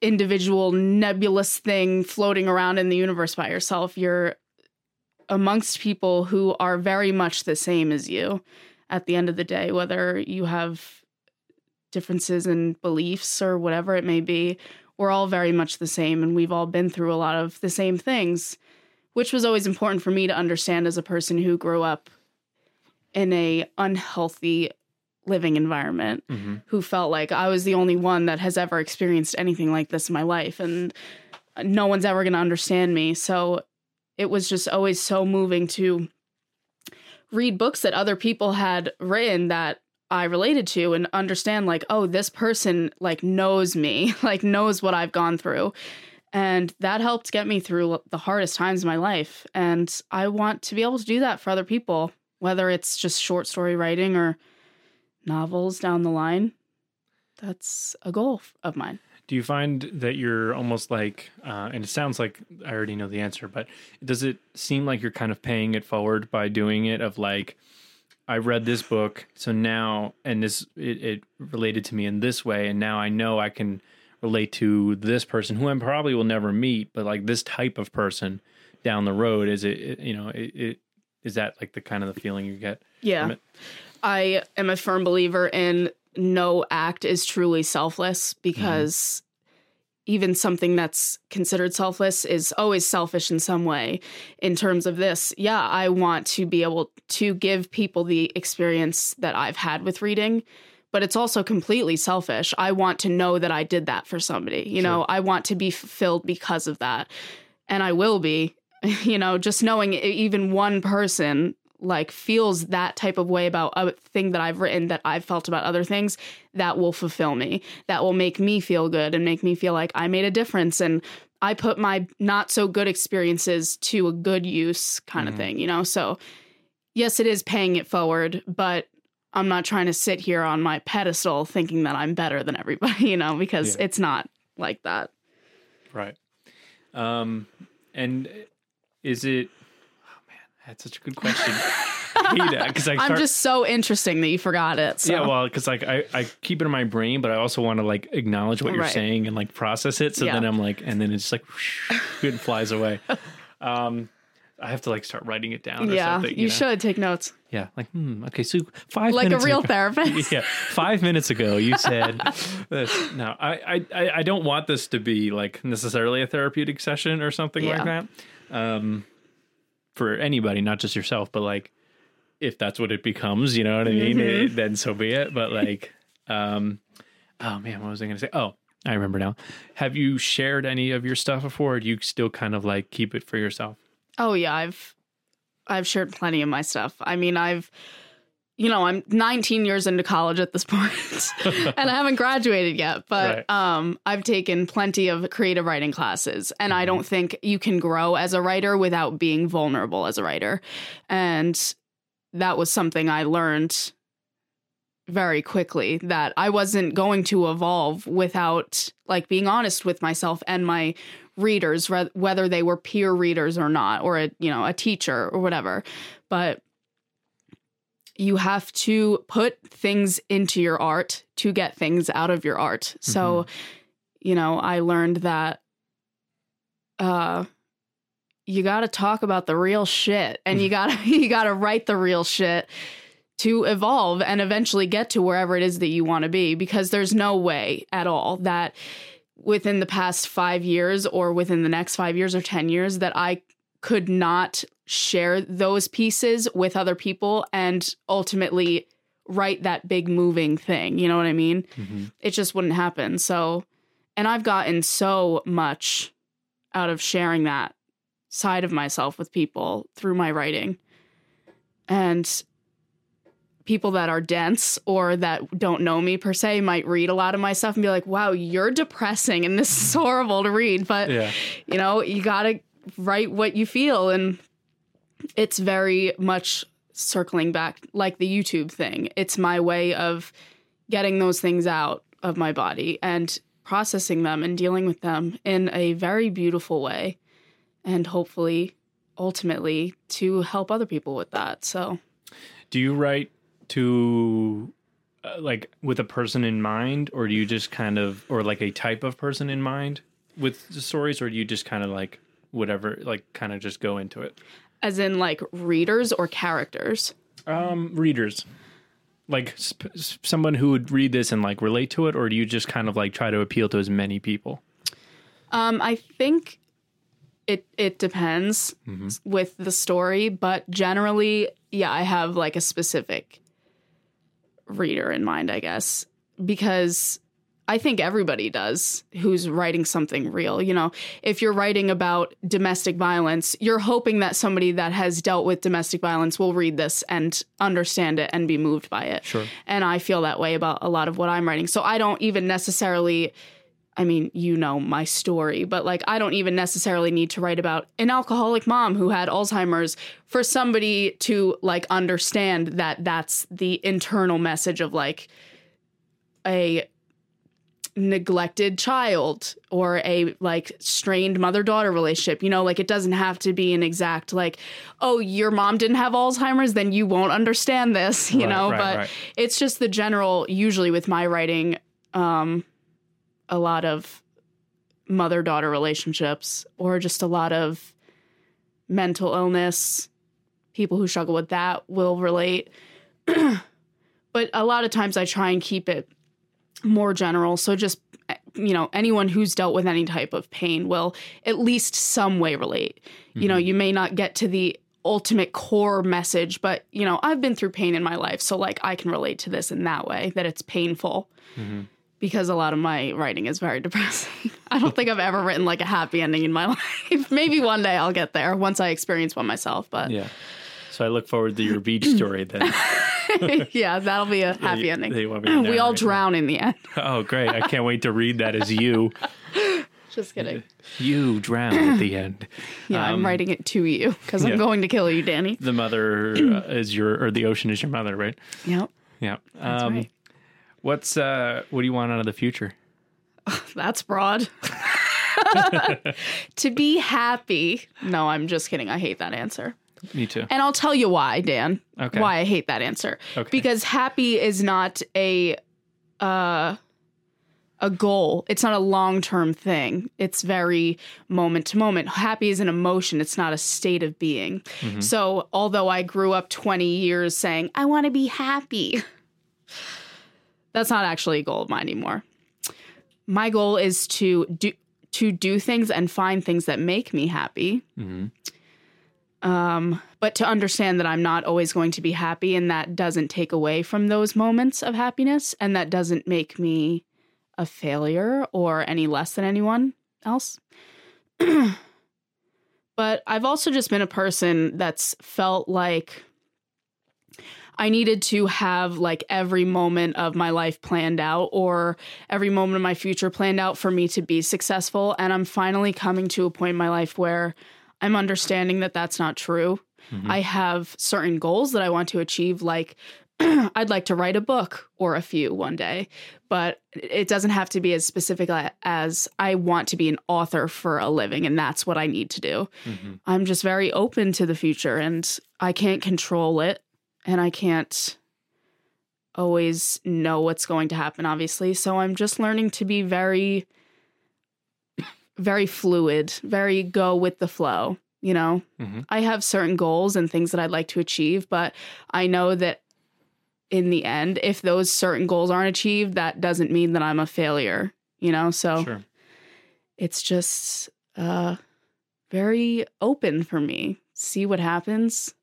[SPEAKER 2] individual nebulous thing floating around in the universe by yourself. You're amongst people who are very much the same as you at the end of the day, whether you have differences in beliefs or whatever it may be. We're all very much the same, and we've all been through a lot of the same things, which was always important for me to understand as a person who grew up in a unhealthy living environment
[SPEAKER 1] Mm-hmm.
[SPEAKER 2] who felt like I was the only one that has ever experienced anything like this in my life and no one's ever going to understand me. So it was just always so moving to read books that other people had written that I related to and understand like oh this person like knows me, like knows what I've gone through. And that helped get me through the hardest times of my life and I want to be able to do that for other people, whether it's just short story writing or novels down the line. That's a goal of mine.
[SPEAKER 1] Do you find that you're almost like, uh, and it sounds like I already know the answer, but does it seem like you're kind of paying it forward by doing it? Of like, I read this book, so now, and this it, it related to me in this way, and now I know I can relate to this person who I probably will never meet, but like this type of person down the road. Is it, it you know, it, it is that like the kind of the feeling you get?
[SPEAKER 2] Yeah. I am a firm believer in no act is truly selfless because even something that's considered selfless is always selfish in some way. In terms of this, yeah, I want to be able to give people the experience that I've had with reading, but it's also completely selfish. I want to know that I did that for somebody. You know, I want to be fulfilled because of that. And I will be, you know, just knowing even one person like feels that type of way about a thing that I've written that I've felt about other things, that will fulfill me. That will make me feel good and make me feel like I made a difference and I put my not so good experiences to a good use kind of
[SPEAKER 1] Mhm.
[SPEAKER 2] thing, you know? So yes, it is paying it forward, but I'm not trying to sit here on my pedestal thinking that I'm better than everybody, you know, because
[SPEAKER 1] Yeah.
[SPEAKER 2] it's not like that.
[SPEAKER 1] Right. Um, and is it? That's such a good question. I hate it because
[SPEAKER 2] I'm
[SPEAKER 1] start,
[SPEAKER 2] just so interesting that you forgot it. So.
[SPEAKER 1] yeah, well, because like I, I keep it in my brain, but I also want to like acknowledge what you're
[SPEAKER 2] Right.
[SPEAKER 1] saying and like process it. So
[SPEAKER 2] Yeah.
[SPEAKER 1] then I'm like, and then it's like, it flies away. Um, I have to like start writing it down. Or
[SPEAKER 2] yeah,
[SPEAKER 1] something,
[SPEAKER 2] you
[SPEAKER 1] know?
[SPEAKER 2] should take notes.
[SPEAKER 1] Yeah, like hmm, okay, so five
[SPEAKER 2] Like a real
[SPEAKER 1] ago-
[SPEAKER 2] therapist.
[SPEAKER 1] yeah, five minutes ago you said this. No, I, I- I, I don't want this to be like necessarily a therapeutic session or something like that. Um, for anybody, not just yourself, but like if that's what it becomes, you know what I mean?
[SPEAKER 2] Mhm.
[SPEAKER 1] Eh, then so be it. But like, um, oh man, what was I going to say? Oh, I remember now. Have you shared any of your stuff before? Or do you still kind of like keep it for yourself?
[SPEAKER 2] Oh yeah, I've I've shared plenty of my stuff. I mean, I've you know, I'm 19 years into college at this point and I haven't graduated yet, but
[SPEAKER 1] Right.
[SPEAKER 2] um I've taken plenty of creative writing classes and I don't think you can grow as a writer without being vulnerable as a writer. And that was something I learned very quickly that I wasn't going to evolve without like being honest with myself and my readers re- whether they were peer readers or not or a you know a teacher or whatever but you have to put things into your art to get things out of your art. So you know i learned that uh you got to talk about the real shit and you got to you got to write the real shit to evolve and eventually get to wherever it is that you want to be because there's no way at all that within the past 5 years or within the next 5 years or 10 years that I could not share those pieces with other people and ultimately write that big moving thing. You know what I mean?
[SPEAKER 1] Mhm.
[SPEAKER 2] It just wouldn't happen. So, and I've gotten so much out of sharing that side of myself with people through my writing. And people that are dense or that don't know me per se might read a lot of my stuff and be like, wow, you're depressing and this is horrible to read. But,
[SPEAKER 1] Yeah.
[SPEAKER 2] you know, you got to write what you feel. And it's very much circling back like the YouTube thing. It's my way of getting those things out of my body and processing them and dealing with them in a very beautiful way. And hopefully, ultimately, to help other people with that. So,
[SPEAKER 1] Do you write to uh, like with a person in mind, or do you just kind of, or like a type of person in mind with the stories, or do you just kind of like whatever, like kind of just go into it?
[SPEAKER 2] As in like readers or characters.
[SPEAKER 1] Um, readers, like sp- someone who would read this and like relate to it, or do you just kind of like try to appeal to as many people?
[SPEAKER 2] Um, I think it it depends with the story, but generally, yeah, I have like a specific reader in mind, I guess, because I think everybody does who's writing something real. You know, if you're writing about domestic violence, you're hoping that somebody that has dealt with domestic violence will read this and understand it and be moved by it.
[SPEAKER 1] Sure.
[SPEAKER 2] And I feel that way about a lot of what I'm writing. So I don't even necessarily I mean, you know my story, but like I don't even necessarily need to write about an alcoholic mom who had Alzheimer's for somebody to like understand that that's the internal message of like a neglected child or a like strained mother-daughter relationship you know like it doesn't have to be an exact like oh your mom didn't have alzheimer's then you won't understand this you
[SPEAKER 1] Right,
[SPEAKER 2] know?
[SPEAKER 1] right,
[SPEAKER 2] but
[SPEAKER 1] right.
[SPEAKER 2] it's just the general usually with my writing um a lot of mother daughter relationships or just a lot of mental illness. People who struggle with that will relate. But a lot of times i try and keep it more general. So just you know anyone who's dealt with any type of pain will at least some way relate. You know mm-hmm. you may not get to the ultimate core message but you know i've been through pain in my life so like i can relate to this in that way that it's painful. Mm-hmm. Because a lot of my writing is very depressing. I don't think i've ever written like a happy ending in my life. Maybe one day i'll get there once i experience one myself but
[SPEAKER 1] Yeah. So I look forward to your beach story then.
[SPEAKER 2] yeah that'll be a happy
[SPEAKER 1] you-
[SPEAKER 2] ending
[SPEAKER 1] that you want me
[SPEAKER 2] we all drown in the end
[SPEAKER 1] Oh, great. I can't wait to read that as you.
[SPEAKER 2] just kidding
[SPEAKER 1] You drown at the end.
[SPEAKER 2] yeah i'm
[SPEAKER 1] Um,
[SPEAKER 2] writing it to you because i'm going to kill you danny
[SPEAKER 1] The mother uh, is your, or the ocean is your mother, right?
[SPEAKER 2] yep
[SPEAKER 1] Yeah.
[SPEAKER 2] that's
[SPEAKER 1] um,
[SPEAKER 2] right
[SPEAKER 1] What's, uh, what do you want out of the future?
[SPEAKER 2] That's broad. to be happy. No, I'm just kidding. I hate that answer.
[SPEAKER 1] Me too.
[SPEAKER 2] And I'll tell you why, Dan.
[SPEAKER 1] Okay.
[SPEAKER 2] Why I hate that answer.
[SPEAKER 1] Okay.
[SPEAKER 2] Because happy is not a uh a goal. It's not a long-term thing. It's very moment to moment. Happy is an emotion. It's not a state of being.
[SPEAKER 1] Mm-hmm.
[SPEAKER 2] So, although I grew up 20 years saying, "I want to be happy." That's not actually a goal of mine anymore. My goal is to do to do things and find things that make me happy
[SPEAKER 1] Mhm.
[SPEAKER 2] Um, but to understand that I'm not always going to be happy, and that doesn't take away from those moments of happiness, and that doesn't make me a failure or any less than anyone else. but I've also just been a person that's felt like I needed to have like every moment of my life planned out or every moment of my future planned out for me to be successful. And I'm finally coming to a point in my life where I'm understanding that that's not true. I have certain goals that I want to achieve, like I'd like to write a book or a few one day, but it doesn't have to be as specific as I want to be an author for a living, and that's what I need to do.
[SPEAKER 1] Mhm.
[SPEAKER 2] I'm just very open to the future, and I can't control it, and I can't always know what's going to happen, obviously. So I'm just learning to be very, very fluid, very go with the flow. You know,
[SPEAKER 1] Mhm.
[SPEAKER 2] I have certain goals and things that I'd like to achieve, but I know that in the end, if those certain goals aren't achieved, that doesn't mean that I'm a failure. You know, so
[SPEAKER 1] Sure.
[SPEAKER 2] it's just uh very open for me see what happens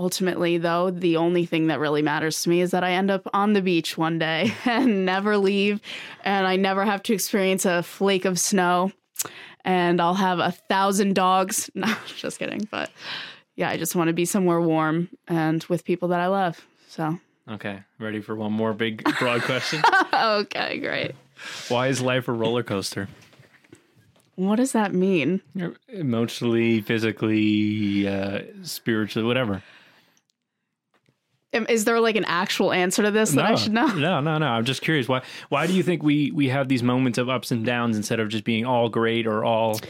[SPEAKER 2] ultimately, though, the only thing that really matters to me is that I end up on the beach one day and never leave, and I never have to experience a flake of snow, and I'll have a thousand dogs. No, just kidding. But yeah, I just want to be somewhere warm and with people that I love. So,
[SPEAKER 1] Okay, ready for one more big broad question?
[SPEAKER 2] okay, great.
[SPEAKER 1] Why is life a roller coaster?
[SPEAKER 2] What does that mean?
[SPEAKER 1] Emotionally, physically, uh, spiritually, whatever.
[SPEAKER 2] Is there like an actual answer to this that I should know?
[SPEAKER 1] No, no, no. I'm just curious. Why why do you think we we have these moments of ups and downs instead of just being all great or all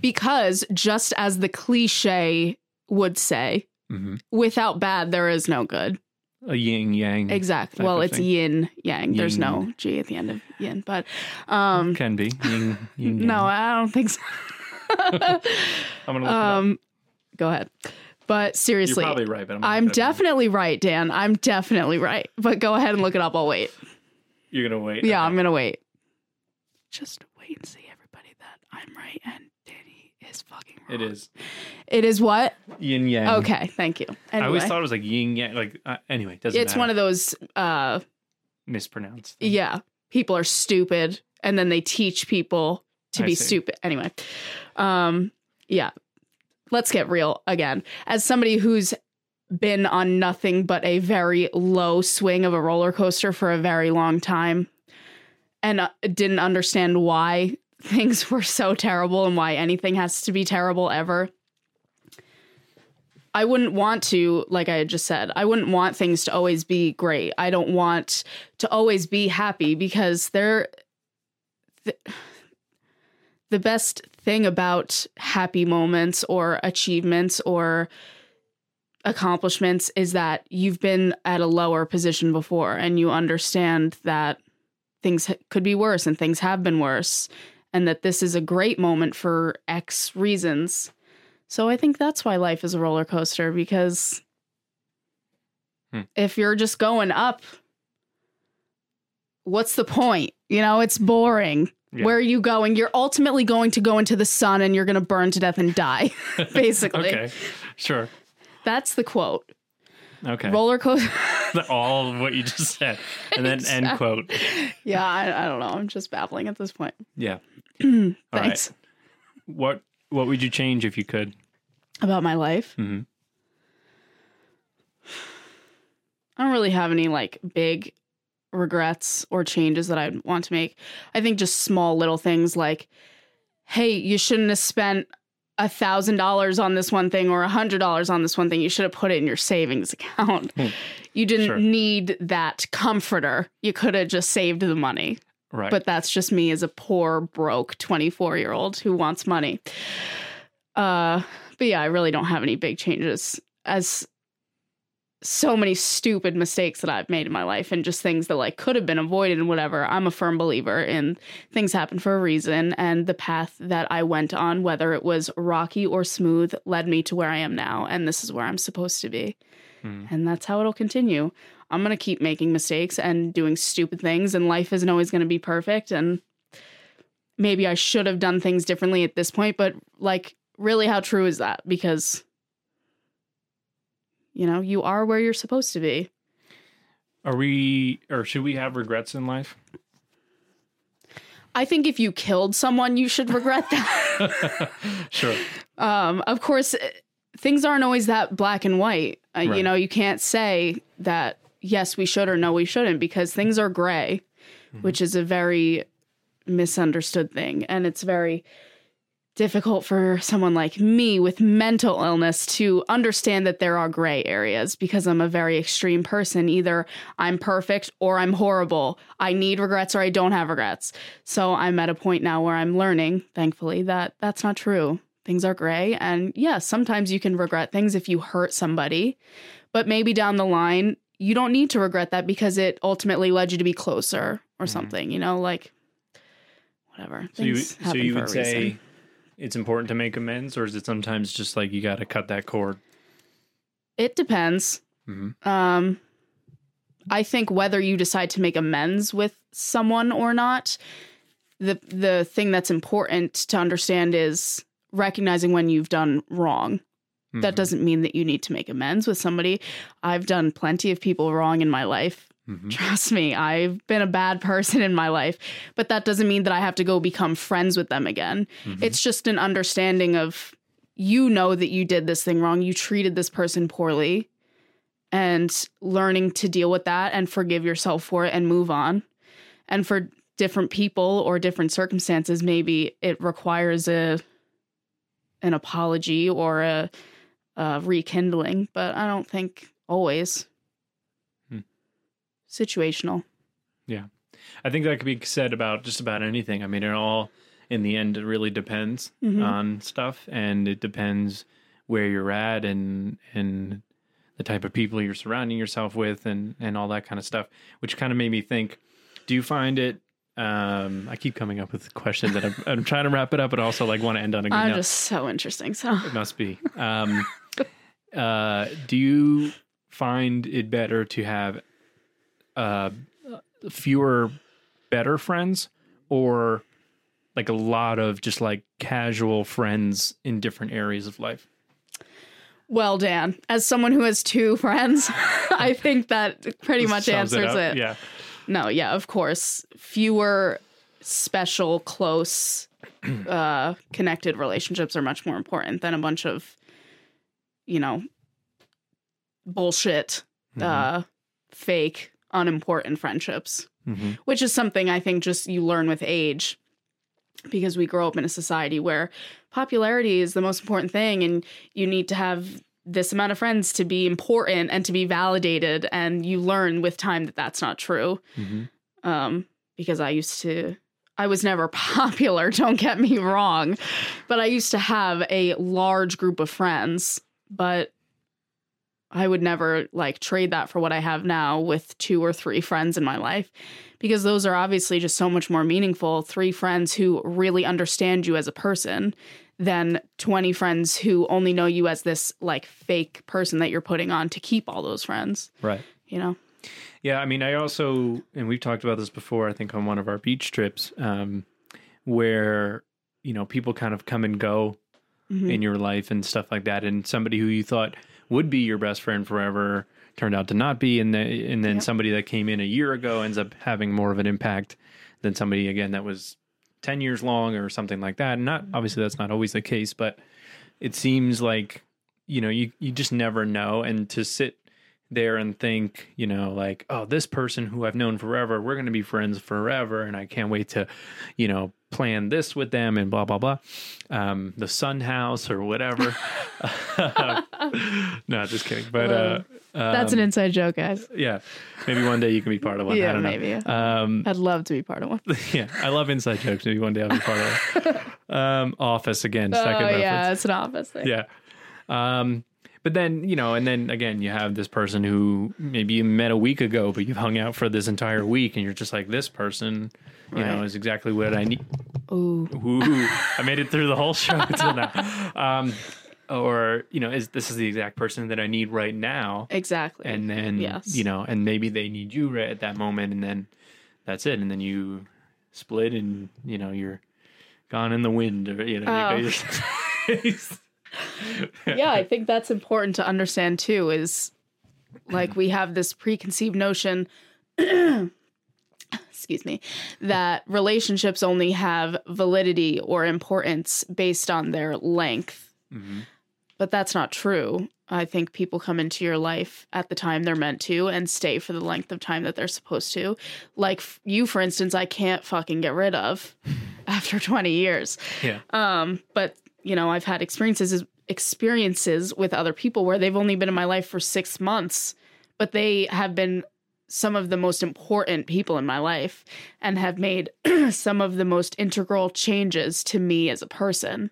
[SPEAKER 2] Because just as the cliche would say,
[SPEAKER 1] Mhm.
[SPEAKER 2] without bad, there is no good.
[SPEAKER 1] a yin yang?
[SPEAKER 2] Exactly. Well, it's
[SPEAKER 1] thing.
[SPEAKER 2] yin yang. There's no
[SPEAKER 1] Yin.
[SPEAKER 2] G at the end of yin, but um,
[SPEAKER 1] Can be yin, yin
[SPEAKER 2] no, I don't think so.
[SPEAKER 1] I'm gonna look
[SPEAKER 2] Um, go ahead. But
[SPEAKER 1] it up. You're
[SPEAKER 2] seriously,
[SPEAKER 1] probably right, but I'm,
[SPEAKER 2] I'm
[SPEAKER 1] look it
[SPEAKER 2] definitely right, Dan. I'm definitely right. But go ahead and look it up. I'll wait.
[SPEAKER 1] You're gonna wait.
[SPEAKER 2] Yeah,
[SPEAKER 1] Okay.
[SPEAKER 2] I'm gonna wait. Just wait and see, everybody, that I'm right and Danny is fucking wrong.
[SPEAKER 1] It is
[SPEAKER 2] It is what?
[SPEAKER 1] yin yang.
[SPEAKER 2] Okay, thank you.
[SPEAKER 1] I always thought it was like yin yang. Like uh, anyway, doesn't matter.
[SPEAKER 2] it's one of those. uh
[SPEAKER 1] mispronounced.
[SPEAKER 2] Yeah, people are stupid, and then they teach people to
[SPEAKER 1] I
[SPEAKER 2] be
[SPEAKER 1] see.
[SPEAKER 2] stupid. Anyway, um, yeah. Let's get real again. As somebody who's been on nothing but a very low swing of a roller coaster for a very long time, and uh, didn't understand why things were so terrible and why anything has to be terrible ever. I wouldn't want to, like I had just said, I wouldn't want things to always be great. I don't want to always be happy because they're the, the best thing about happy moments or achievements or accomplishments is that you've been at a lower position before and you understand that things could be worse and things have been worse and that this is a great moment for x reasons. So i think that's why life is a roller coaster because
[SPEAKER 1] Hmm.
[SPEAKER 2] if you're just going up what's the point? You know it's boring
[SPEAKER 1] Yeah.
[SPEAKER 2] where are you going you're ultimately going to go into the sun and you're going to burn to death and die basically
[SPEAKER 1] Okay, sure.
[SPEAKER 2] that's the quote
[SPEAKER 1] Okay,
[SPEAKER 2] roller coaster
[SPEAKER 1] all of what you just said, and then end quote.
[SPEAKER 2] yeah I, I don't know i'm just babbling at this point
[SPEAKER 1] Yeah. All right.
[SPEAKER 2] thanks
[SPEAKER 1] What What would you change if you could?
[SPEAKER 2] about my life
[SPEAKER 1] hmm
[SPEAKER 2] I don't really have any like big regrets or changes that I want to make. I think just small little things like, hey, you shouldn't have spent a thousand dollars on this one thing or a hundred dollars on this one thing. You should have put it in your savings account.
[SPEAKER 1] Hmm.
[SPEAKER 2] You didn't
[SPEAKER 1] Sure.
[SPEAKER 2] need that comforter. You could have just saved the money.
[SPEAKER 1] Right.
[SPEAKER 2] But that's just me as a poor, broke 24 year old who wants money. Uh, but yeah, I really don't have any big changes as so many stupid mistakes that I've made in my life and just things that like could have been avoided and whatever. I'm a firm believer in things happen for a reason and the path that I went on, whether it was rocky or smooth, led me to where I am now. And this is where I'm supposed to be.
[SPEAKER 1] Hmm.
[SPEAKER 2] And that's how it'll continue. I'm going to keep making mistakes and doing stupid things, and life isn't always going to be perfect. And maybe I should have done things differently at this point, but like, really, how true is that? Because, you know, you are where you're supposed to be.
[SPEAKER 1] Are we, or should we have regrets in life?
[SPEAKER 2] I think if you killed someone, you should regret that.
[SPEAKER 1] Sure.
[SPEAKER 2] um, of course, eh, things aren't always that black and white. Uh, You know, you can't say that yes, we should or no, we shouldn't because things are gray, which is a very misunderstood thing. And it's very difficult for someone like me with mental illness to understand that there are gray areas because I'm a very extreme person. Either I'm perfect or I'm horrible. I need regrets or I don't have regrets. So I'm at a point now where I'm learning, thankfully, that that's not true. Things are gray. And yes, sometimes you can regret things if you hurt somebody, but maybe down the line, you don't need to regret that because it ultimately led you to be closer or
[SPEAKER 1] Mhm.
[SPEAKER 2] something, you know, like whatever.
[SPEAKER 1] So you, so you would say it's important to make amends, or is it sometimes just like you got to cut that cord?
[SPEAKER 2] it depends.
[SPEAKER 1] hmm
[SPEAKER 2] Um, I think whether you decide to make amends with someone or not, the the thing that's important to understand is recognizing when you've done wrong That doesn't mean that you need to make amends with somebody. I've done plenty of people wrong in my life.
[SPEAKER 1] Mhm.
[SPEAKER 2] Trust me, I've been a bad person in my life, but that doesn't mean that I have to go become friends with them again.
[SPEAKER 1] Mhm.
[SPEAKER 2] It's just an understanding of you know that you did this thing wrong, you treated this person poorly, and learning to deal with that and forgive yourself for it and move on. And for different people or different circumstances, maybe it requires a an apology or a, a rekindling, but I don't think always.
[SPEAKER 1] Hmm.
[SPEAKER 2] Yeah.
[SPEAKER 1] I think that could be said about just about anything. I mean, it all in the end it really depends
[SPEAKER 2] Mhm.
[SPEAKER 1] on stuff, and it depends where you're at and and the type of people you're surrounding yourself with, and and all that kind of stuff. Which kind of made me think: Do you find it? Um, I keep coming up with questions that I'm, I'm trying to wrap it up, but also like want to end on a good
[SPEAKER 2] I'm
[SPEAKER 1] note.
[SPEAKER 2] just so interesting. So
[SPEAKER 1] It must be. Um, uh, do you find it better to have uh, fewer better friends or like a lot of just like casual friends in different areas of life?
[SPEAKER 2] Well, Dan, as someone who has two friends, I think that pretty much answers
[SPEAKER 1] up.
[SPEAKER 2] it.
[SPEAKER 1] Yeah.
[SPEAKER 2] No, yeah, of course. Fewer special, close, uh, connected relationships are much more important than a bunch of, you know, bullshit, uh, fake, unimportant friendships,
[SPEAKER 1] Mhm.
[SPEAKER 2] which is something I think just you learn with age because we grow up in a society where popularity is the most important thing and you need to have this amount of friends to be important and to be validated and you learn with time that that's not true
[SPEAKER 1] Mhm.
[SPEAKER 2] um, because I used to. I was never popular, don't get me wrong, but I used to have a large group of friends, but I would never like trade that for what I have now with two or three friends in my life because those are obviously just so much more meaningful. Three friends who really understand you as a person than 20 friends who only know you as this like fake person that you're putting on to keep all those friends,
[SPEAKER 1] Right.
[SPEAKER 2] you know?
[SPEAKER 1] Yeah, I mean, I also, and we've talked about this before, I think on one of our beach trips, um, where, you know, people kind of come and go
[SPEAKER 2] Mhm.
[SPEAKER 1] in your life and stuff like that. And somebody who you thought would be your best friend forever turned out to not be. And, the, and then
[SPEAKER 2] Yep.
[SPEAKER 1] somebody that came in a year ago ends up having more of an impact than somebody, again, that was 10 years long or something like that. And not, mm-hmm. obviously, that's not always the case, but it seems like, you know, you, you just never know. And to sit there and think, you know, like, oh, this person who I've known forever, we're going to be friends forever. And I can't wait to, you know, plan this with them and blah, blah, blah. Um, the Sun House or whatever. no, just kidding. But, uh,
[SPEAKER 2] That's
[SPEAKER 1] um,
[SPEAKER 2] an inside joke, guys.
[SPEAKER 1] yeah, maybe one day you can be part of one. I
[SPEAKER 2] Yeah,
[SPEAKER 1] don't know.
[SPEAKER 2] maybe.
[SPEAKER 1] Um,
[SPEAKER 2] I'd love to be part of one.
[SPEAKER 1] yeah, I love inside jokes. Maybe one day I'll be part of one Um, Office again, second
[SPEAKER 2] oh,
[SPEAKER 1] reference.
[SPEAKER 2] yeah, it's an office thing.
[SPEAKER 1] Yeah. Um, but then, you know, and then again, you have this person who maybe you met a week ago, but you've hung out for this entire week and you're just like, this person, you know, is exactly what I need.
[SPEAKER 2] Ooh.
[SPEAKER 1] Ooh, I made it through the whole show until now. Um, or, you know, is this is the exact person that I need right now.
[SPEAKER 2] Exactly.
[SPEAKER 1] And then,
[SPEAKER 2] Yes.
[SPEAKER 1] you know, and maybe they need you right at that moment. And then that's it. And then you split and, you know, you're gone in the wind or, you know,
[SPEAKER 2] Oh.
[SPEAKER 1] you
[SPEAKER 2] yeah, I think that's important to understand too is like we have this preconceived notion excuse me that relationships only have validity or importance based on their length.
[SPEAKER 1] Mhm.
[SPEAKER 2] But that's not true. I think people come into your life at the time they're meant to and stay for the length of time that they're supposed to. Like you for instance, I can't fucking get rid of after 20 years.
[SPEAKER 1] Yeah.
[SPEAKER 2] Um, but you know, I've had experiences experiences with other people where they've only been in my life for six months, but they have been some of the most important people in my life and have made some of the most integral changes to me as a person.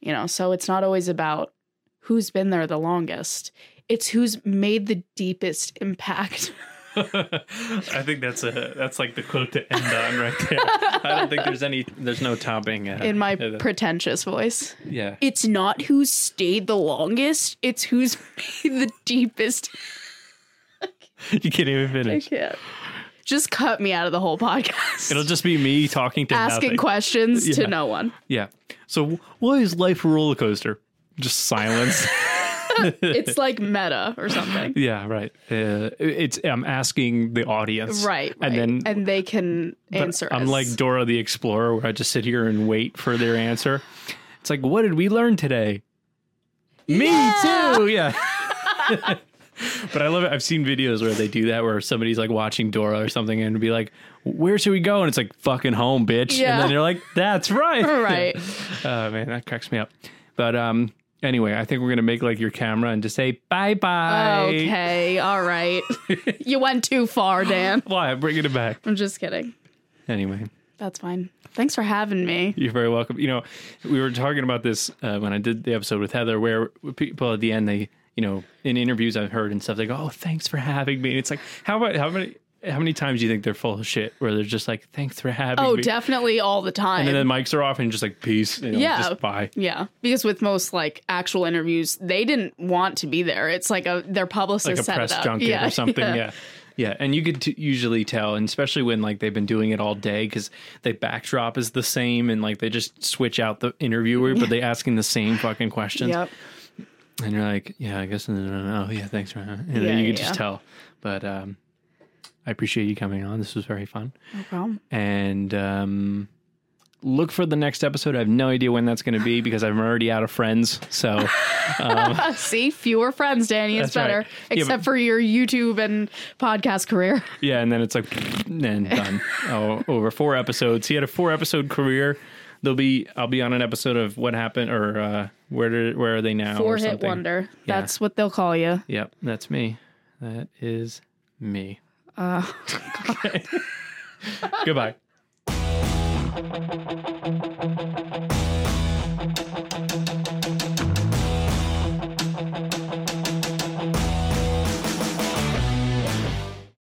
[SPEAKER 2] You know, so it's not always about who's been there the longest. It's who's made the deepest impact.
[SPEAKER 1] I think that's a that's like the quote to end on right there. I don't think there's any there's no topping uh,
[SPEAKER 2] in my
[SPEAKER 1] uh,
[SPEAKER 2] pretentious voice.
[SPEAKER 1] yeah.
[SPEAKER 2] It's not who's stayed the longest, it's who's made the deepest.
[SPEAKER 1] You can't even finish.
[SPEAKER 2] I can't. Just cut me out of the whole podcast.
[SPEAKER 1] It'll just be me talking to
[SPEAKER 2] Asking
[SPEAKER 1] nothing.
[SPEAKER 2] questions
[SPEAKER 1] Yeah.
[SPEAKER 2] to no one.
[SPEAKER 1] Yeah. So why is life a roller coaster? Just silence.
[SPEAKER 2] it's like meta or something.
[SPEAKER 1] Yeah, right. Uh, it's I'm asking the audience,
[SPEAKER 2] Right, right.
[SPEAKER 1] And then
[SPEAKER 2] and they can answer
[SPEAKER 1] I'm
[SPEAKER 2] us.
[SPEAKER 1] like Dora the Explorer, where I just sit here and wait for their answer. It's like, what did we learn today? Me too. Yeah. But I love it. I've seen videos where they do that, where somebody's like watching Dora or something, and be like, "Where should we go?" And it's like, "Fucking home, bitch." And then you're like, "That's right."
[SPEAKER 2] Right.
[SPEAKER 1] Oh man, that cracks me up. But um, anyway, I think we're gonna make like your camera and just say bye bye.
[SPEAKER 2] Okay, all right. you went too far, Dan.
[SPEAKER 1] Why? I'm bringing it back.
[SPEAKER 2] I'm just kidding.
[SPEAKER 1] Anyway.
[SPEAKER 2] That's fine. Thanks for having me.
[SPEAKER 1] You're very welcome. You know, we were talking about this uh, when I did the episode with Heather, where people at the end, they, you know, in interviews I've heard and stuff, they go, "Oh, thanks for having me." And it's like, how about how many how many times do you think they're full of shit? Where they're just like, "Thanks for having
[SPEAKER 2] Oh,
[SPEAKER 1] me," Oh,
[SPEAKER 2] definitely all the time.
[SPEAKER 1] and then the mics are off and just like, "Peace," you know,
[SPEAKER 2] Yeah.
[SPEAKER 1] just bye.
[SPEAKER 2] yeah, because with most like actual interviews, they didn't want to be there. It's like a their publicist
[SPEAKER 1] like a
[SPEAKER 2] set
[SPEAKER 1] press junket
[SPEAKER 2] yeah,
[SPEAKER 1] or something. Yeah. yeah. And you could t- usually tell, and especially when like they've been doing it all day because the backdrop is the same and like they just switch out the interviewer, but they're asking the same fucking questions.
[SPEAKER 2] Yep.
[SPEAKER 1] And you're like, yeah, I guess. Oh, yeah, thanks And
[SPEAKER 2] Yeah,
[SPEAKER 1] you
[SPEAKER 2] yeah,
[SPEAKER 1] can just
[SPEAKER 2] yeah.
[SPEAKER 1] tell. But um, I appreciate you coming on. This was very fun.
[SPEAKER 2] No problem.
[SPEAKER 1] And um, look for the next episode. I have no idea when that's going to be because I'm already out of friends. So.
[SPEAKER 2] Uh, see, fewer friends, Danny. It's
[SPEAKER 1] That's right.
[SPEAKER 2] better,
[SPEAKER 1] Yeah,
[SPEAKER 2] except
[SPEAKER 1] but-
[SPEAKER 2] for your YouTube and podcast career.
[SPEAKER 1] Yeah, and then it's like, and done. oh, over four episodes. He had a four episode career. There'll be, I'll be on an episode of what happened or uh, where did, where are they now?
[SPEAKER 2] Four
[SPEAKER 1] or
[SPEAKER 2] hit wonder.
[SPEAKER 1] Yeah.
[SPEAKER 2] That's what they'll call you.
[SPEAKER 1] Yep, that's me. That is me.
[SPEAKER 2] Uh,
[SPEAKER 1] Goodbye.